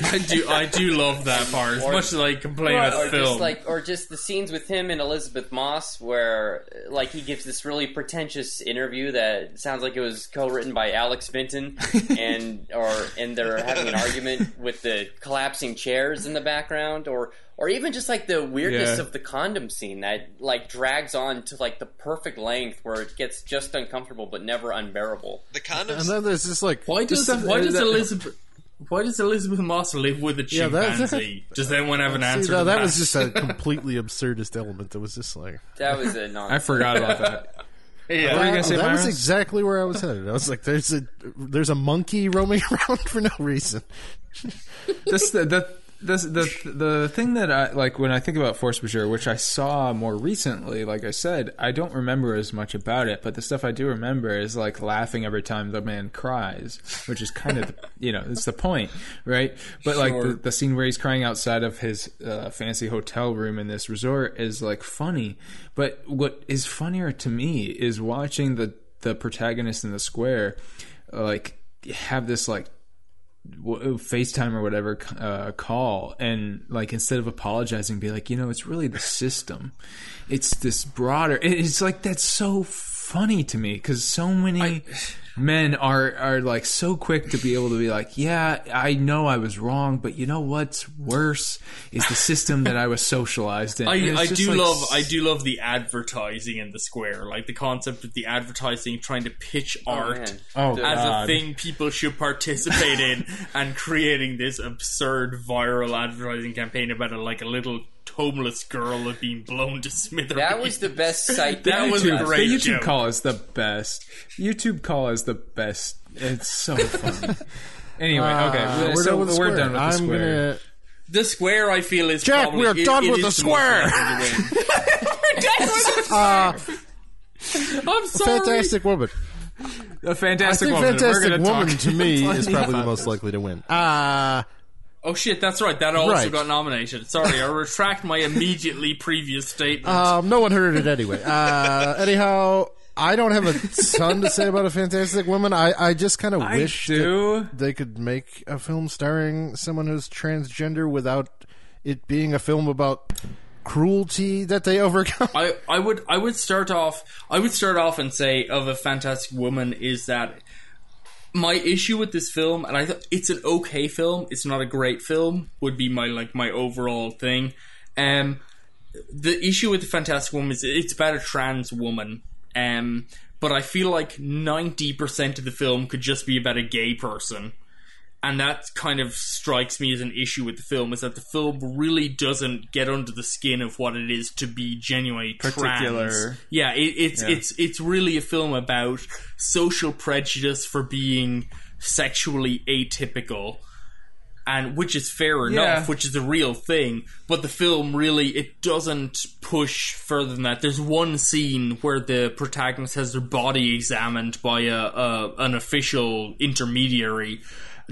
I do I do love that part as much as I complain or, about or film. just like or just the scenes with him and Elisabeth Moss where like he gives this really pretentious interview that sounds like it was co-written by Alex Vinton and or and they're having an argument with the collapsing chairs in the background or or even just like the weirdness Yeah. of the condom scene that like drags on to like the perfect length where it gets just uncomfortable but never unbearable. the condoms. And then there's just like why does stuff- why does that- Elisabeth why does Elisabeth Moss live with a Yeah, that- chimpanzee? does anyone have an answer? See, no, to that that was just a completely absurdist element. That was just like That was a non. I forgot about that. yeah. What were you gonna say, that was Myron? exactly where I was headed. I was like, "There's a there's a monkey roaming around for no reason." this the, the the the the thing that I like when I think about Force Majeure, which I saw more recently, like I said, I don't remember as much about it, but the stuff I do remember is like laughing every time the man cries, which is kind of you know it's the point, right? But like the, the scene where he's crying outside of his uh, fancy hotel room in this resort is like funny, but what is funnier to me is watching the the protagonist in the square like have this like FaceTime or whatever uh, call and like instead of apologizing, be like, you know, it's really the system. It's this broader. It's like that's so funny to me because so many men are are like so quick to be able to be like, yeah, I know I was wrong, but you know what's worse is the system that I was socialized in. I, I do like, love I do love the advertising in the square, like the concept of the advertising trying to pitch oh, art man. Oh, as God. a thing people should participate in, and creating this absurd viral advertising campaign about a, like a little homeless girl of being blown to smithereens. That was the best sight. That was a YouTube, great the YouTube joke. call is the best. YouTube call is the best. It's so funny. anyway, okay, Uh, we're so done with the we're square. done with the I'm square. gonna. The square, I feel, is Jack, probably, we are it- done it with the square. likely. I'm sorry. Fantastic Woman. A I fantastic think woman. Fantastic gonna Woman to me is probably the most likely to win. Uh Oh shit, that's right. That also Right. got nominated. Sorry, I retract my immediately previous statement. Um, no one heard it anyway. Uh, anyhow, I don't have a ton to say about a Fantastic Woman. I, I just kind of wish they could make a film starring someone who's transgender without it being a film about cruelty that they overcome. I, I would I would start off I would start off and say of a Fantastic Woman is that my issue with this film, and I thought it's an okay film. It's not a great film. Would be my like my overall thing. Um, the issue with the Fantastic Woman is it's about a trans woman. Um, but I feel like ninety percent of the film could just be about a gay person and that kind of strikes me as an issue with the film is that the film really doesn't get under the skin of what it is to be genuinely Particular. trans. Yeah, it, it's it's it's really a film about social prejudice for being sexually atypical. And which is fair enough, Yeah. which is a real thing, but the film really it doesn't push further than that. There's one scene where the protagonist has their body examined by a, a an official intermediary,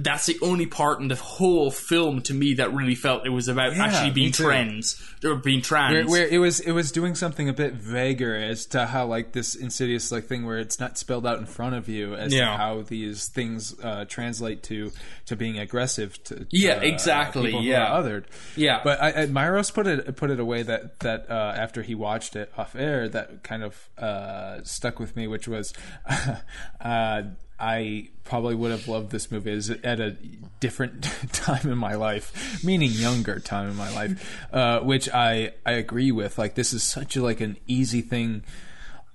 that's the only part in the whole film to me that really felt it was about Yeah, actually being trans or being trans. Where, where it was it was doing something a bit vaguer as to how like this insidious like thing where it's not spelled out in front of you as Yeah. to how these things uh, translate to to being aggressive to, to, Yeah, uh, exactly, who yeah. othered Yeah. but I, I, Myros put it put it away that that uh, after he watched it off air that kind of uh, stuck with me which was uh, I probably would have loved this movie as- at a different time in my life, meaning younger time in my life, uh, which I I agree with. Like this is such a, like an easy thing.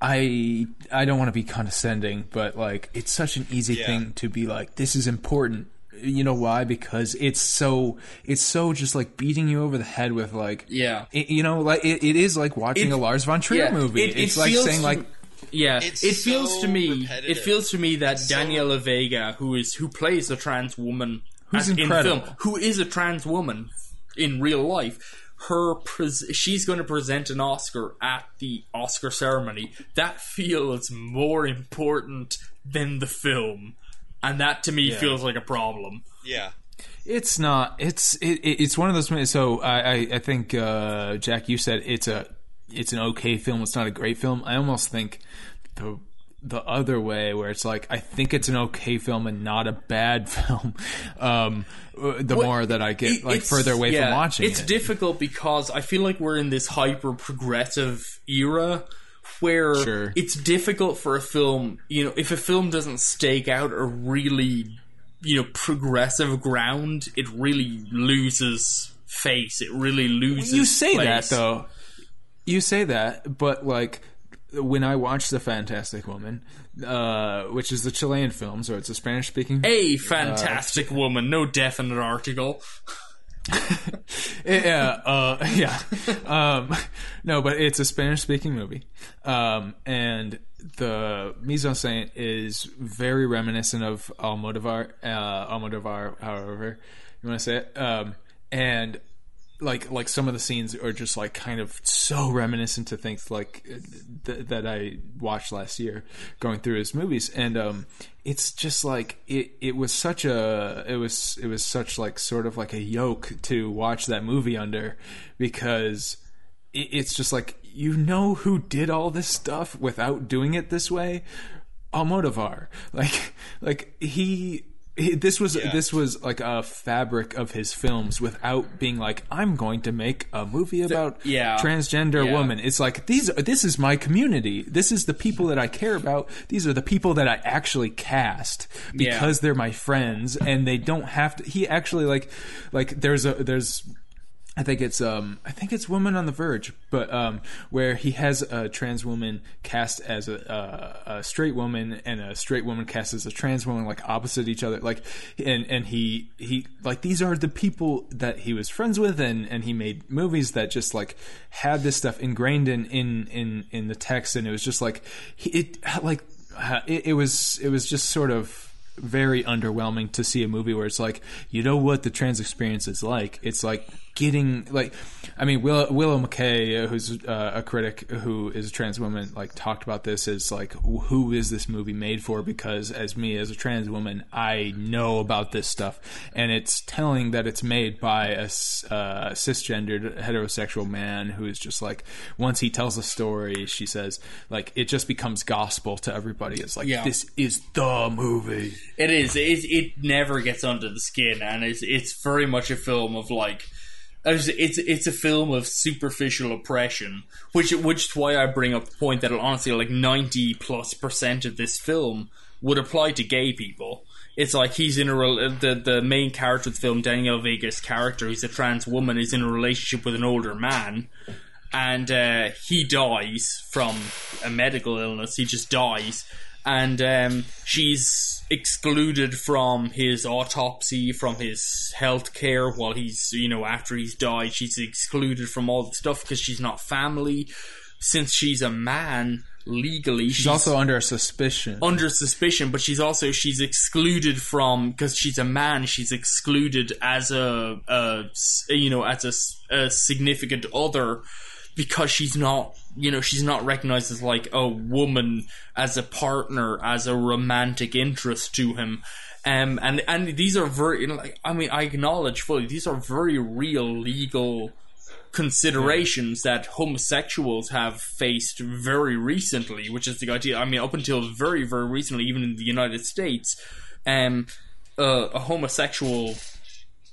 I I don't want to be condescending, but like it's such an easy Yeah. thing to be like this is important. You know why? Because it's so it's so just like beating you over the head with like Yeah. it- you know like it, it is like watching It- a Lars von Trier yeah, movie. it- it it's like saying like Yeah, It's it feels so to me. It feels to me that It's so- Daniela Vega, who is who plays a trans woman, Who's as- in incredible. film, who is a trans woman in real life, her pres- she's going to present an Oscar at the Oscar ceremony. That feels more important than the film, and that to me feels like a problem. Yeah. It's not. It's it, it- it's one of those. movies- So I I, I think uh, Jack, you said it's a it's an okay film. It's not a great film. I almost think the the other way where it's like I think it's an okay film and not a bad film. Um, the more that I get It- like further away yeah, from watching It's it. difficult because I feel like we're in this hyper progressive era where Sure. it's difficult for a film, you know, if a film doesn't stake out a really, you know, progressive ground, it really loses face. It really loses. you say place. that though. You say that, but like when I watched The Fantastic Woman, uh, which is the Chilean film, so it's a Spanish speaking A fantastic woman, no definite article. yeah, uh, yeah. Um, no, but it's a Spanish speaking movie. Um, and the mise en scène is very reminiscent of Almodovar, uh, Almodovar, however you want to say it. Um, and like like some of the scenes are just like kind of so reminiscent to things like th- that I watched last year going through his movies. And um it's just like it it was such a it was it was such like sort of like a yoke to watch that movie under because it, it's just like you know who did all this stuff without doing it this way? Almodovar. Like like he- this was this was like a fabric of his films without being like I'm going to make a movie about yeah. transgender Yeah. woman. It's like these this is my community. This is the people that I care about. These are the people that I actually cast Yeah. because they're my friends and they don't have to he actually like like there's a there's I think it's um I think it's Woman on the Verge, but um where he has a trans woman cast as a, a, a straight woman and a straight woman cast as a trans woman, like opposite each other, like and and he he like these are the people that he was friends with, and and he made movies that just like had this stuff ingrained in in in in the text, and it was just like it like uh, it, it was it was just sort of very underwhelming to see a movie where it's like you know what the trans experience is like? It's like getting like i mean Will, Willow Maclay who's uh, a critic who is a trans woman like talked about this as like who is this movie made for because as me as a trans woman i know about this stuff and it's telling that it's made by a uh, cisgendered heterosexual man who is just like once he tells a story she says like it just becomes gospel to everybody it's like Yeah. this is the movie It is. It, it never gets under the skin, and it's it's very much a film of like. It's it's a film of superficial oppression, which which is why I bring up the point that honestly, like ninety plus percent of this film would apply to gay people. It's like he's in a the the main character of the film, Daniela Vega's character, who's a trans woman, is in a relationship with an older man, and uh, he dies from a medical illness. He just dies, and um, she's excluded from his autopsy, from his health care while he's, you know, after he's died. She's excluded from all the stuff because she's not family. Since she's a man, legally, she's also under suspicion under suspicion, but she's also she's excluded from because she's a man. She's excluded as a, you know as a significant other because she's not you know she's not recognized as like a woman as a partner as a romantic interest to him. Um, and and these are very like I mean I acknowledge fully these are very real legal considerations that homosexuals have faced very recently, which is the idea. I mean, up until very, very recently, even in the United States, um, uh, a homosexual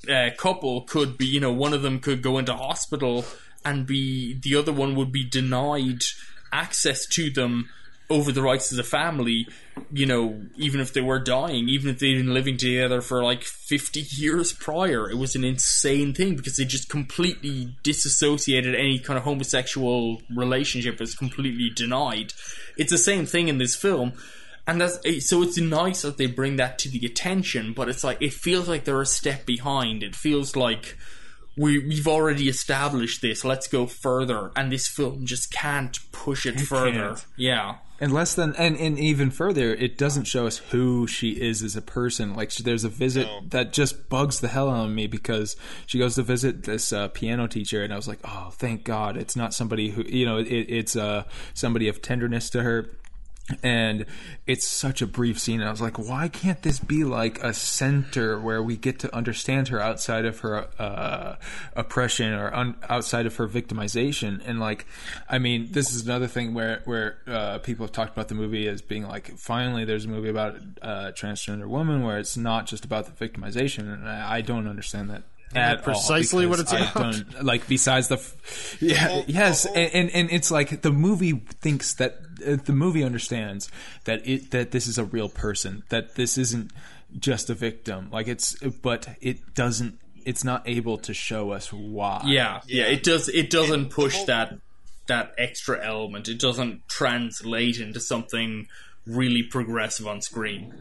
uh, couple could be, you know, one of them could go into hospital and be the other one would be denied access to them over the rights of the family, you know, even if they were dying, even if they'd been living together for like 50 years prior. It was an insane thing because they just completely disassociated any kind of homosexual relationship as completely denied. It's the same thing in this film. And that's eh, so it's nice that they bring that to the attention, but it's like it feels like they're a step behind. It feels like we we've already established this. Let's go further, and this film just can't push it, further. can't. Yeah, and less than and, and even further it doesn't show us who she is as a person like she- there's a visit that just bugs the hell out of me because she goes to visit this uh, piano teacher and i was like oh thank god it's not somebody who you know it, it's uh, somebody of tenderness to her and it's such a brief scene and i was like why can't this be like a center where we get to understand her outside of her uh, oppression or un- outside of her victimization? And like i mean this is another thing where where uh, people have talked about the movie as being like finally there's a movie about a transgender woman where it's not just about the victimization and i, I don't understand that at all, precisely what because it's I about. don't- like besides the, f- yeah yes and, and and it's like the movie thinks that uh, the movie understands that it that this is a real person that this isn't just a victim like it's but it doesn't it's not able to show us why yeah, yeah. It does. It doesn't And push whole- that that extra element. It doesn't translate into something really progressive on screen.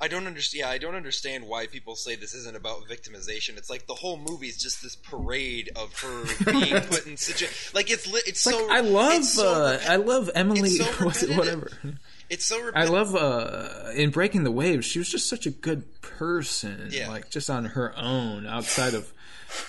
I don't understand. Yeah, I don't understand why people say this isn't about victimization. It's like the whole movie is just this parade of her being put in such a like it's li- it's so. I love so uh, I love Emily it's so what's it, repetitive. whatever it's so. I love uh, in Breaking the Waves. She was just such a good person, Yeah. like just on her own, outside of.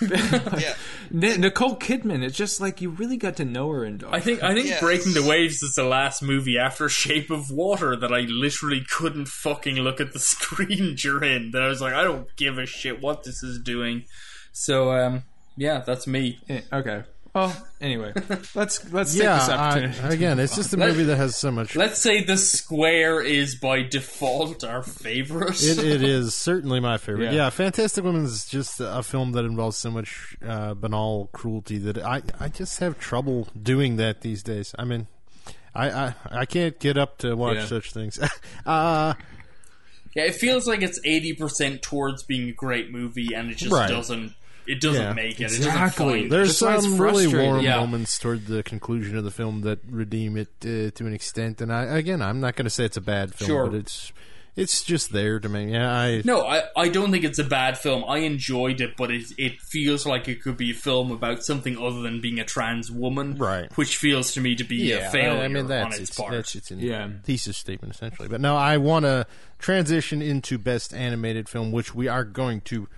Yeah. Ni- Nicole Kidman. It's just like you really got to know her and I think I think Yeah, Breaking the Waves is the last movie after Shape of Water that I literally couldn't fucking look at the screen during. That I was like, I don't give a shit what this is doing. So um, yeah, that's me. Eh, okay. Well, anyway, let's let's Yeah, take this I, opportunity. again, it's just a Let- movie that has so much. Let's say the square is by default our favorite. It, it is certainly my favorite. Yeah. Yeah. Fantastic Women is just a film that involves so much uh, banal cruelty that I, I just have trouble doing that these days. I mean, I I, I can't get up to watch Yeah. such things. uh, yeah, it feels like it's eighty percent towards being a great movie, and it just Right. doesn't. It doesn't Yeah. make it. It Exactly. doesn't find. there's That's some really warm Yeah. moments toward the conclusion of the film that redeem it uh, to an extent. And I again, I'm not going to say it's a bad film, Sure. but it's it's just there to me. Yeah, I No, I, I don't think it's a bad film. I enjoyed it, but it it feels like it could be a film about something other than being a trans woman, Right. Which feels to me to be yeah, a failure I mean that's on its, its, part. that's its Yeah. thesis statement essentially. But no, I want to transition into best animated film, which we are going to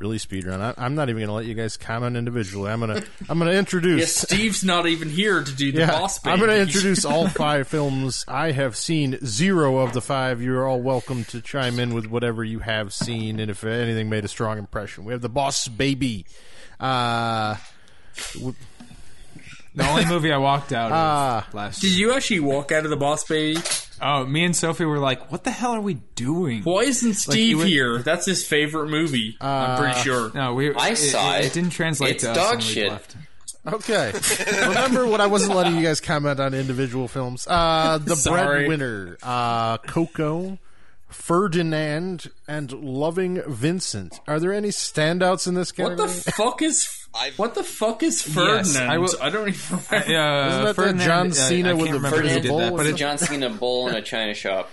really speedrun. I, I'm not even going to let you guys comment individually. I'm gonna I'm gonna introduce. Yes, Steve's not even here to do the Yeah, boss. I'm going to introduce all five films. I have seen zero of the five. You're all welcome to chime in with whatever you have seen, and if anything made a strong impression. We have the Boss Baby. Uh, the only movie I walked out of Ah. last. Did you actually walk out of the boss baby? Oh, me and Sophie were like, "What the hell are we doing?" Why isn't Steve would- here? That's his favorite movie. I'm pretty sure. No, we. I saw it. it. It didn't translate It's to us. dog and we shit. left. Okay. Remember when I wasn't letting you guys comment on individual films? Uh, the Sorry. Breadwinner, uh, Coco, Ferdinand, and Loving Vincent. Are there any standouts in this What the fuck is? I've- What the fuck is Ferdinand? Yes, I I, don't even remember. Uh, Isn't that that Ferdinand, John Cena I with can't the remember Ferdinand bowl that, but something? John Cena bull in a china shop.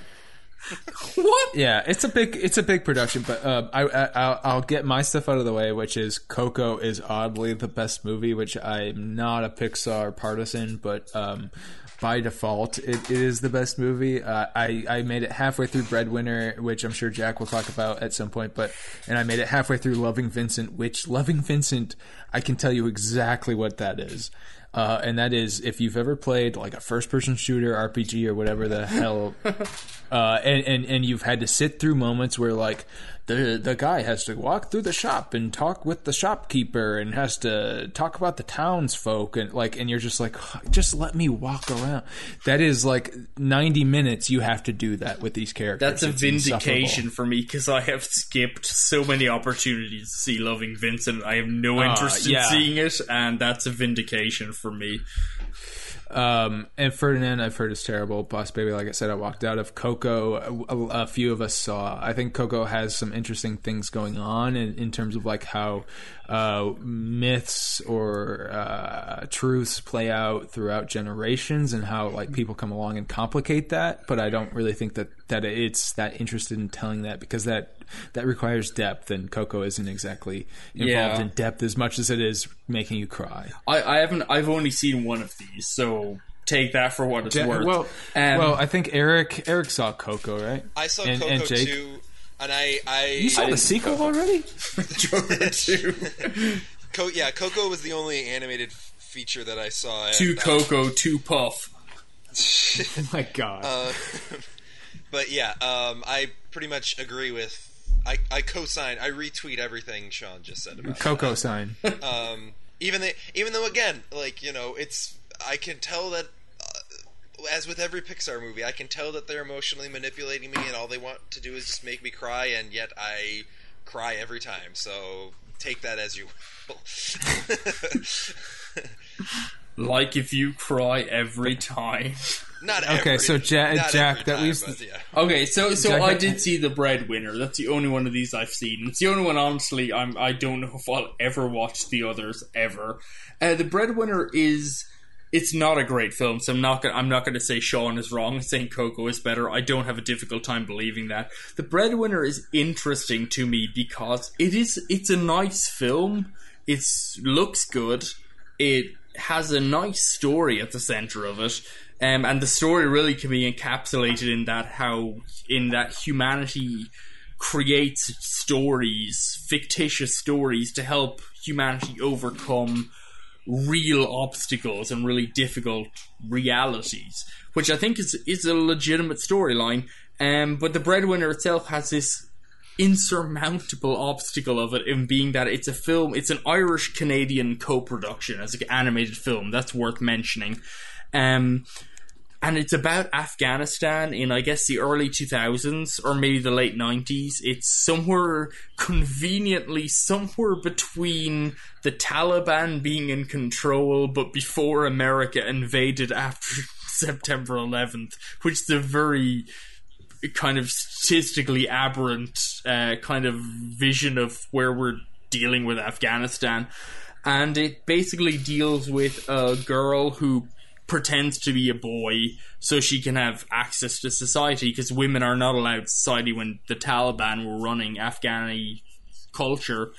what? yeah, it's a big it's a big production. But uh, I, I I'll, I'll get my stuff out of the way, which is Coco is oddly the best movie, which I'm not a Pixar partisan, but um, by default, it, it is the best movie. Uh, I I made it halfway through Breadwinner, which I'm sure Jack will talk about at some point. But and I made it halfway through Loving Vincent, which Loving Vincent, I can tell you exactly what that is. Uh, and that is if you've ever played like a first person shooter RPG or whatever the hell uh, and, and and you've had to sit through moments where like the the guy has to walk through the shop and talk with the shopkeeper and has to talk about the townsfolk and like and you're just like just let me walk around. That is like 90 minutes you have to do that with these characters. That's a It's vindication for me because I have skipped so many opportunities to see Loving Vincent. I have no Ah, interest yeah. in seeing it, and that's a vindication for me. Um, and Ferdinand, I've heard is terrible. Boss Baby, like I said, I walked out of Coco. A, a few of us saw. I think Coco has some interesting things going on in, in terms of like how uh, myths or uh, truths play out throughout generations, and how like people come along and complicate that. But I don't really think that that it's that interested in telling that because that that requires depth, and Coco isn't exactly involved Yeah. in depth as much as it is making you cry. I, I haven't. I've only seen one of these, so take that for what it's Ja- worth. Well, Um, well, I think Eric Eric saw Coco, right? I saw and, Coco and Jake. too, and I I You saw the sequel already? Joker two, Co- yeah, Coco was the only animated f- feature that I saw. two uh, Coco, two Puff. Oh my god. Uh, but yeah, um, I pretty much agree with. I, I co-sign. I retweet everything Sean just said about Coco sign. um, even the, even though again, like you know, it's I can tell that uh, as with every Pixar movie, I can tell that they're emotionally manipulating me, and all they want to do is just make me cry, and yet I cry every time. So take that as you will. Like if you cry every time. Not Okay, every, so Ja- not Jack, that time, leaves- but yeah. Okay, so so Jack- I did see the Breadwinner. That's the only one of these I've seen. It's the only one, honestly. I'm I don't know if I'll ever watch the others ever. Uh, the Breadwinner is it's not a great film, so I'm not gonna I'm not gonna say Sean is wrong saying Coco is better. I don't have a difficult time believing that. The Breadwinner is interesting to me because it is it's a nice film. It looks good. It has a nice story at the center of it. Um, and the story really can be encapsulated in that how in that humanity creates stories, fictitious stories to help humanity overcome real obstacles and really difficult realities, which I think is is a legitimate storyline. Um, but the breadwinner itself has this insurmountable obstacle of it in being that it's a film, it's an Irish Canadian co production as an animated film. That's worth mentioning. Um, and it's about Afghanistan in, I guess, the early 2000s or maybe the late 90s. It's somewhere conveniently somewhere between the Taliban being in control, but before America invaded after September 11th, which is a very kind of statistically aberrant uh, kind of vision of where we're dealing with Afghanistan. And it basically deals with a girl who pretends to be a boy so she can have access to society because women are not allowed society when the Taliban were running Afghani culture.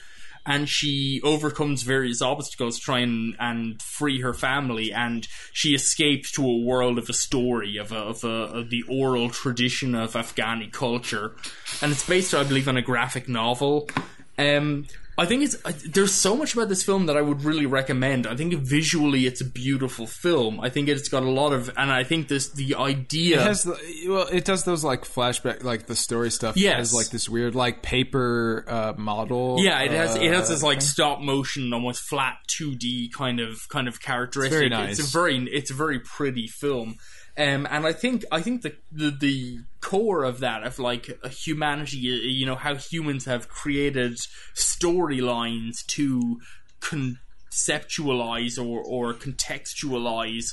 And she overcomes various obstacles trying and, free her family and she escapes to a world of a story of, a, of, a, of the oral tradition of Afghani culture. And it's based I believe on a graphic novel. Um, I think it's uh, there's so much about this film that I would really recommend. I think visually it's a beautiful film. I think it's got a lot of, and I think this the idea. It has the, well, it does those like flashback, like the story stuff. Yes. has like this weird like paper uh, model. yeah, it has it has uh, this like stop motion, almost flat two D kind of kind of characteristic. very nice. It's a very it's a very pretty film. Um, and I think I think the, the the core of that of like humanity, you know, how humans have created storylines to conceptualize or or contextualize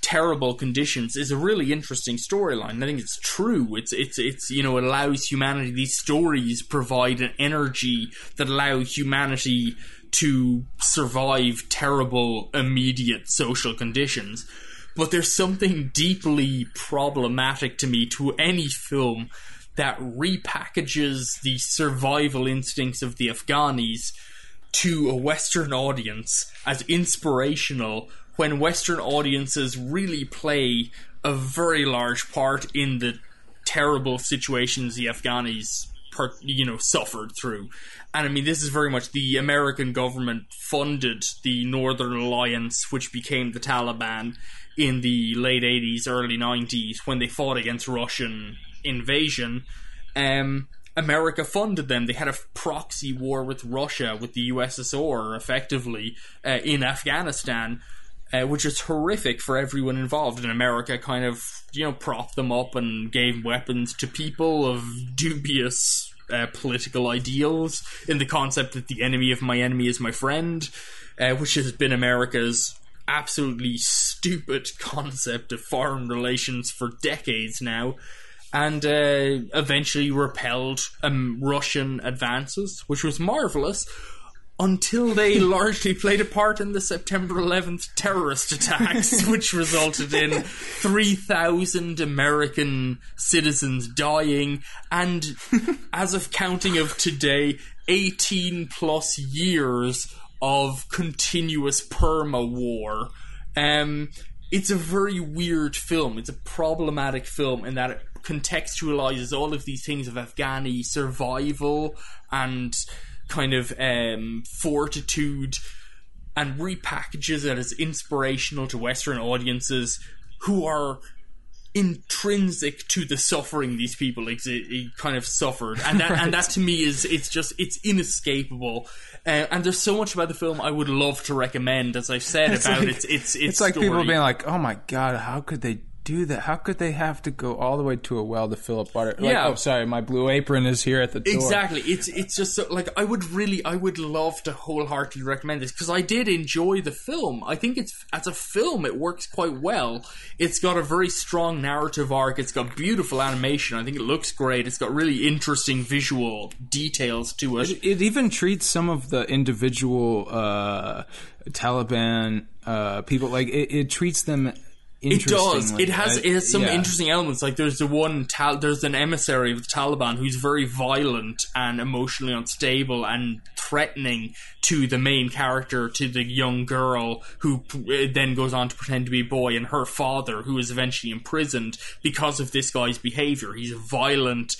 terrible conditions is a really interesting storyline. I think it's true. It's it's it's you know it allows humanity. These stories provide an energy that allow humanity to survive terrible immediate social conditions. But there's something deeply problematic to me to any film that repackages the survival instincts of the Afghanis to a Western audience as inspirational when Western audiences really play a very large part in the terrible situations the Afghanis, per, you know, suffered through. And I mean, this is very much the American government funded the Northern Alliance, which became the Taliban in the late 80s, early 90s, when they fought against Russian invasion. Um, America funded them. They had a proxy war with Russia, with the USSR, effectively, uh, in Afghanistan, uh, which is horrific for everyone involved. And America kind of, you know, propped them up and gave weapons to people of dubious uh, political ideals in the concept that the enemy of my enemy is my friend, uh, which has been America's absolutely stupid concept of foreign relations for decades now and uh, eventually repelled um, Russian advances, which was marvelous. Until they largely played a part in the September 11th terrorist attacks, which resulted in 3,000 American citizens dying, and as of counting of today, 18 plus years of continuous perma war. Um, it's a very weird film. It's a problematic film in that it contextualizes all of these things of Afghani survival and kind of um, fortitude and repackages it as inspirational to Western audiences who are intrinsic to the suffering these people exi- kind of suffered. And that and that to me is it's just it's inescapable. Uh, and there's so much about the film I would love to recommend as I've said about like- its its its It's like people being like, "Oh my god, how could they do that? How could they have to go all the way to a well to fill up water?" Like, Yeah. oh, sorry, my blue apron is here at the door. Exactly. It's it's just so, like I would really I would love to wholeheartedly recommend this because I did enjoy the film. I think it's as a film it works quite well. It's got a very strong narrative arc. It's got beautiful animation. I think it looks great. It's got really interesting visual details to it. It, it even treats some of the individual uh, Taliban uh, people like it, it treats them It does. It has I- it has some yeah. interesting elements. Like there's the one tal- there's an emissary of the Taliban who's very violent and emotionally unstable and threatening to the main character, to the young girl who p- uh, then goes on to pretend to be a boy, and her father, who is eventually imprisoned because of this guy's behavior. He's a violent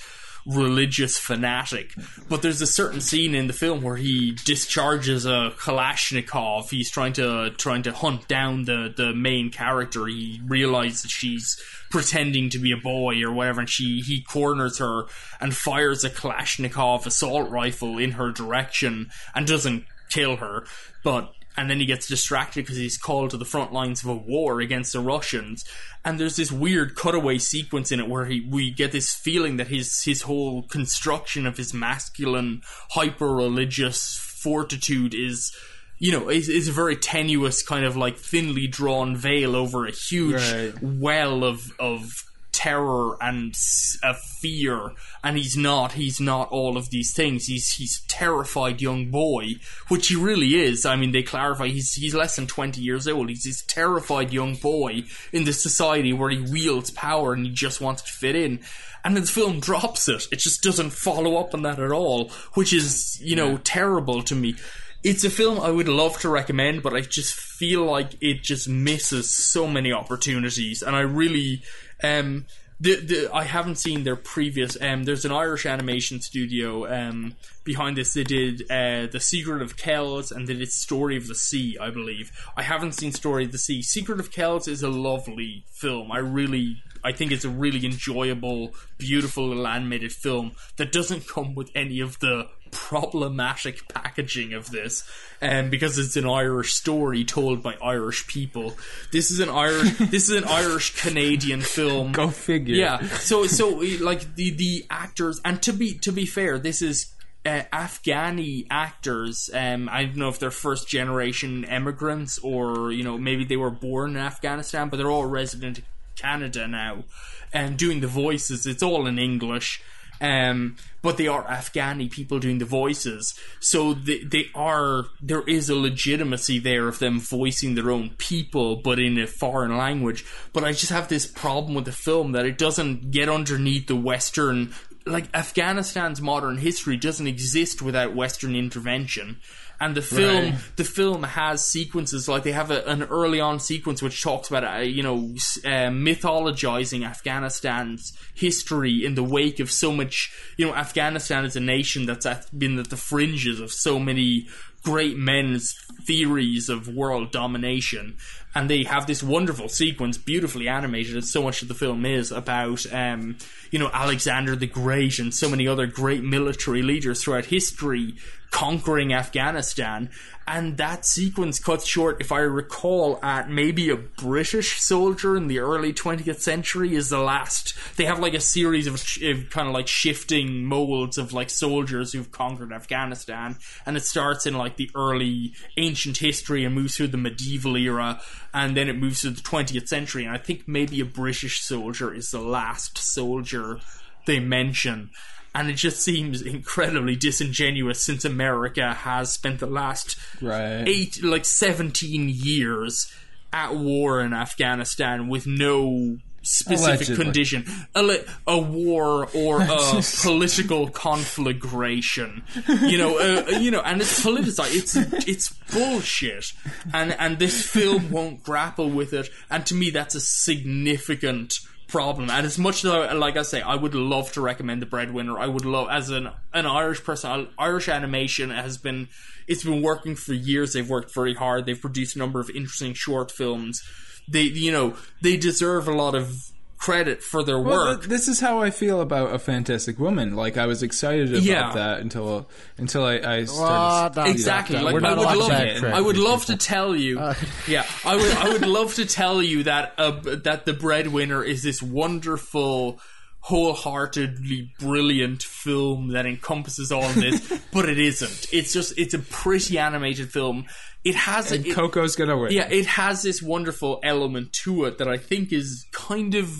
religious fanatic. But there's a certain scene in the film where he discharges a Kalashnikov. He's trying to trying to hunt down the the main character. He realizes that she's pretending to be a boy or whatever, and she he corners her and fires a Kalashnikov assault rifle in her direction and doesn't kill her, but and then he gets distracted because he's called to the front lines of a war against the Russians. And there's this weird cutaway sequence in it where he we get this feeling that his his whole construction of his masculine, hyper religious fortitude is. You know, is, is a very tenuous kind of like thinly drawn veil over a huge Right. well of of terror and a fear and he's not he's not all of these things. He's he's a terrified young boy which he really is. I mean they clarify he's he's less than 20 years old. He's this terrified young boy in this society where he wields power and he just wants to fit in. And then the film drops it. It just doesn't follow up on that at all which is you know terrible to me. It's a film I would love to recommend, but I just feel like it just misses so many opportunities, and I really, um, the, the I haven't seen their previous. Um, there's an Irish animation studio um behind this. They did uh, the Secret of Kells and they did Story of the Sea, I believe. I haven't seen Story of the Sea. Secret of Kells is a lovely film. I really I think it's a really enjoyable, beautiful little animated film that doesn't come with any of the problematic packaging of this, um, because it's an Irish story told by Irish people. This is an Irish, this is an Irish Canadian film. Go figure. Yeah. So so like the the actors, and to be to be fair, this is. Uh, Afghani actors, um, I don't know if they're first generation immigrants or you know maybe they were born in Afghanistan, but they're all resident Canada now, and doing the voices. It's all in English, um, but they are Afghani people doing the voices. So they, they are there is a legitimacy there of them voicing their own people, but in a foreign language. But I just have this problem with the film that it doesn't get underneath the Western. Like Afghanistan's modern history doesn't exist without Western intervention and the film Right. the film has sequences like they have a, an early on sequence which talks about uh, you know uh, mythologizing Afghanistan's history in the wake of so much you know Afghanistan is a nation that's been at the fringes of so many great men's theories of world domination and they have this wonderful sequence beautifully animated as so much of the film is about um, you know Alexander the Great and so many other great military leaders throughout history conquering Afghanistan. And that sequence cuts short, if I recall, at maybe a British soldier in the early 20th century is the last. They have like a series of, of kind of like shifting molds of like soldiers who've conquered Afghanistan. And it starts in like the early ancient history and moves through the medieval era. And then it moves to the 20th century. And I think maybe a British soldier is the last soldier they mention. And it just seems incredibly disingenuous since America has spent the last Right. eight, like 17 years at war in Afghanistan with no specific Allegedly. condition. A, a war or a political conflagration. You know, uh, you know, and it's politicized. It's it's bullshit. And and this film won't grapple with it. And to me, that's a significant problem. And as much as I, like I say, I would love to recommend the Breadwinner. I would love as an an Irish person. Irish animation has been it's been working for years. They've worked very hard. They've produced a number of interesting short films. They you know they deserve a lot of credit for their Well, work. th- this is how I feel about a Fantastic Woman. Like I was excited about Yeah. that until until I, I started. no, Exactly. no, Like we're I not would love, that. I would love to tell you. Uh, yeah, I would. I would love to tell you that uh, that the breadwinner is this wonderful, wholeheartedly brilliant film that encompasses all of this, but it isn't. It's just it's a pretty animated film. It has And it, Coco's gonna win. yeah, it has this wonderful element to it that I think is kind of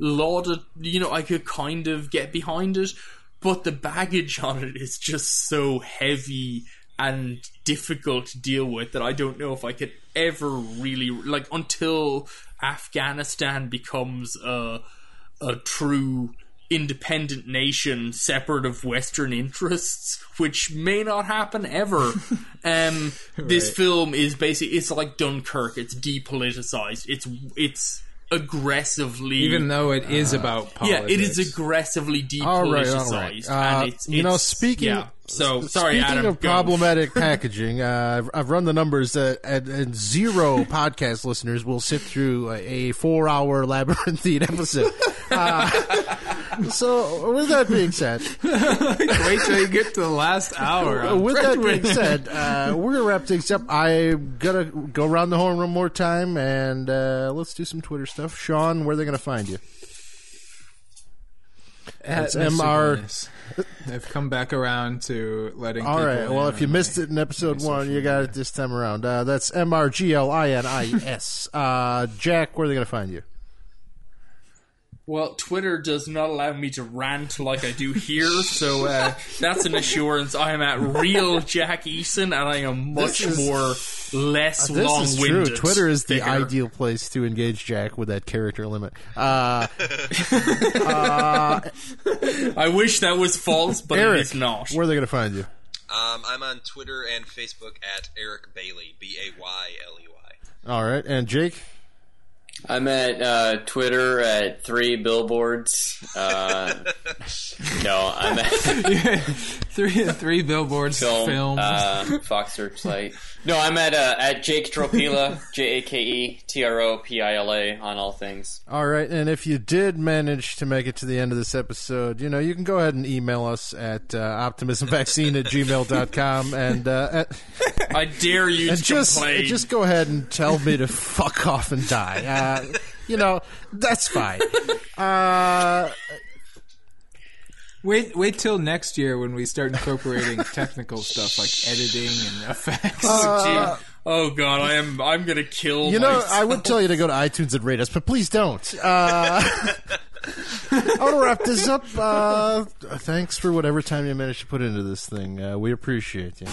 lauded. You know, I could kind of get behind it, but the baggage on it is just so heavy and difficult to deal with that I don't know if I could ever really like until Afghanistan becomes a a true independent nation separate of Western interests, which may not happen ever. um, This film is basically it's like Dunkirk. It's depoliticized. It's it's aggressively Even though it is about yeah, it is aggressively All right, depoliticized. all right. Uh, and it's, you know, speaking yeah. So sorry, speaking Adam. of go. problematic packaging, uh, I've, I've run the numbers that and, and zero podcast listeners will sit through a, a four-hour labyrinthine episode. So, with that being said, Wait till you get to the last hour. With that being said, uh, we're gonna wrap things up. I'm gonna go around the horn one more time, and uh, let's do some Twitter stuff. Sean, where are they gonna find you? That's Mr. They've come back around to letting. All right. Well, if you missed it in episode one, you got it this time around. Uh, that's M R G L I N I S. Uh, Jack, where are they gonna find you? Well, Twitter does not allow me to rant like I do here, so uh, that's an assurance. I am at real Jack Eason, and I am much is- more less This is true. long-winded. Twitter is the there. ideal place to engage Jack with that character limit. Uh, I wish that was false, but Eric, it is not. where are they gonna find you? Um, I'm on Twitter and Facebook at Eric Bayley, B A Y L E Y. All right, and Jake. I'm at uh, Twitter at three billboards. Uh, no, I'm at three three billboards film, film. uh, Fox Searchlight. No, I'm at uh, at Jake Tropila, J A K E T R O P I L A on all things. All right, and if you did manage to make it to the end of this episode, you know, you can go ahead and email us at uh, optimismvaccine at gmail.com and, uh, at, I dare you and to just, complain. just go ahead and tell me to fuck off and die. Uh, you know, that's fine. Uh, Wait, wait till next year when we start incorporating technical stuff like editing and effects. Oh, gee. Oh, god, I am. I'm gonna kill. you know, myself. I would tell you to go to iTunes and rate us, but please don't. Uh, I want to wrap this up. Uh, thanks for whatever time you managed to put into this thing. Uh, we appreciate you.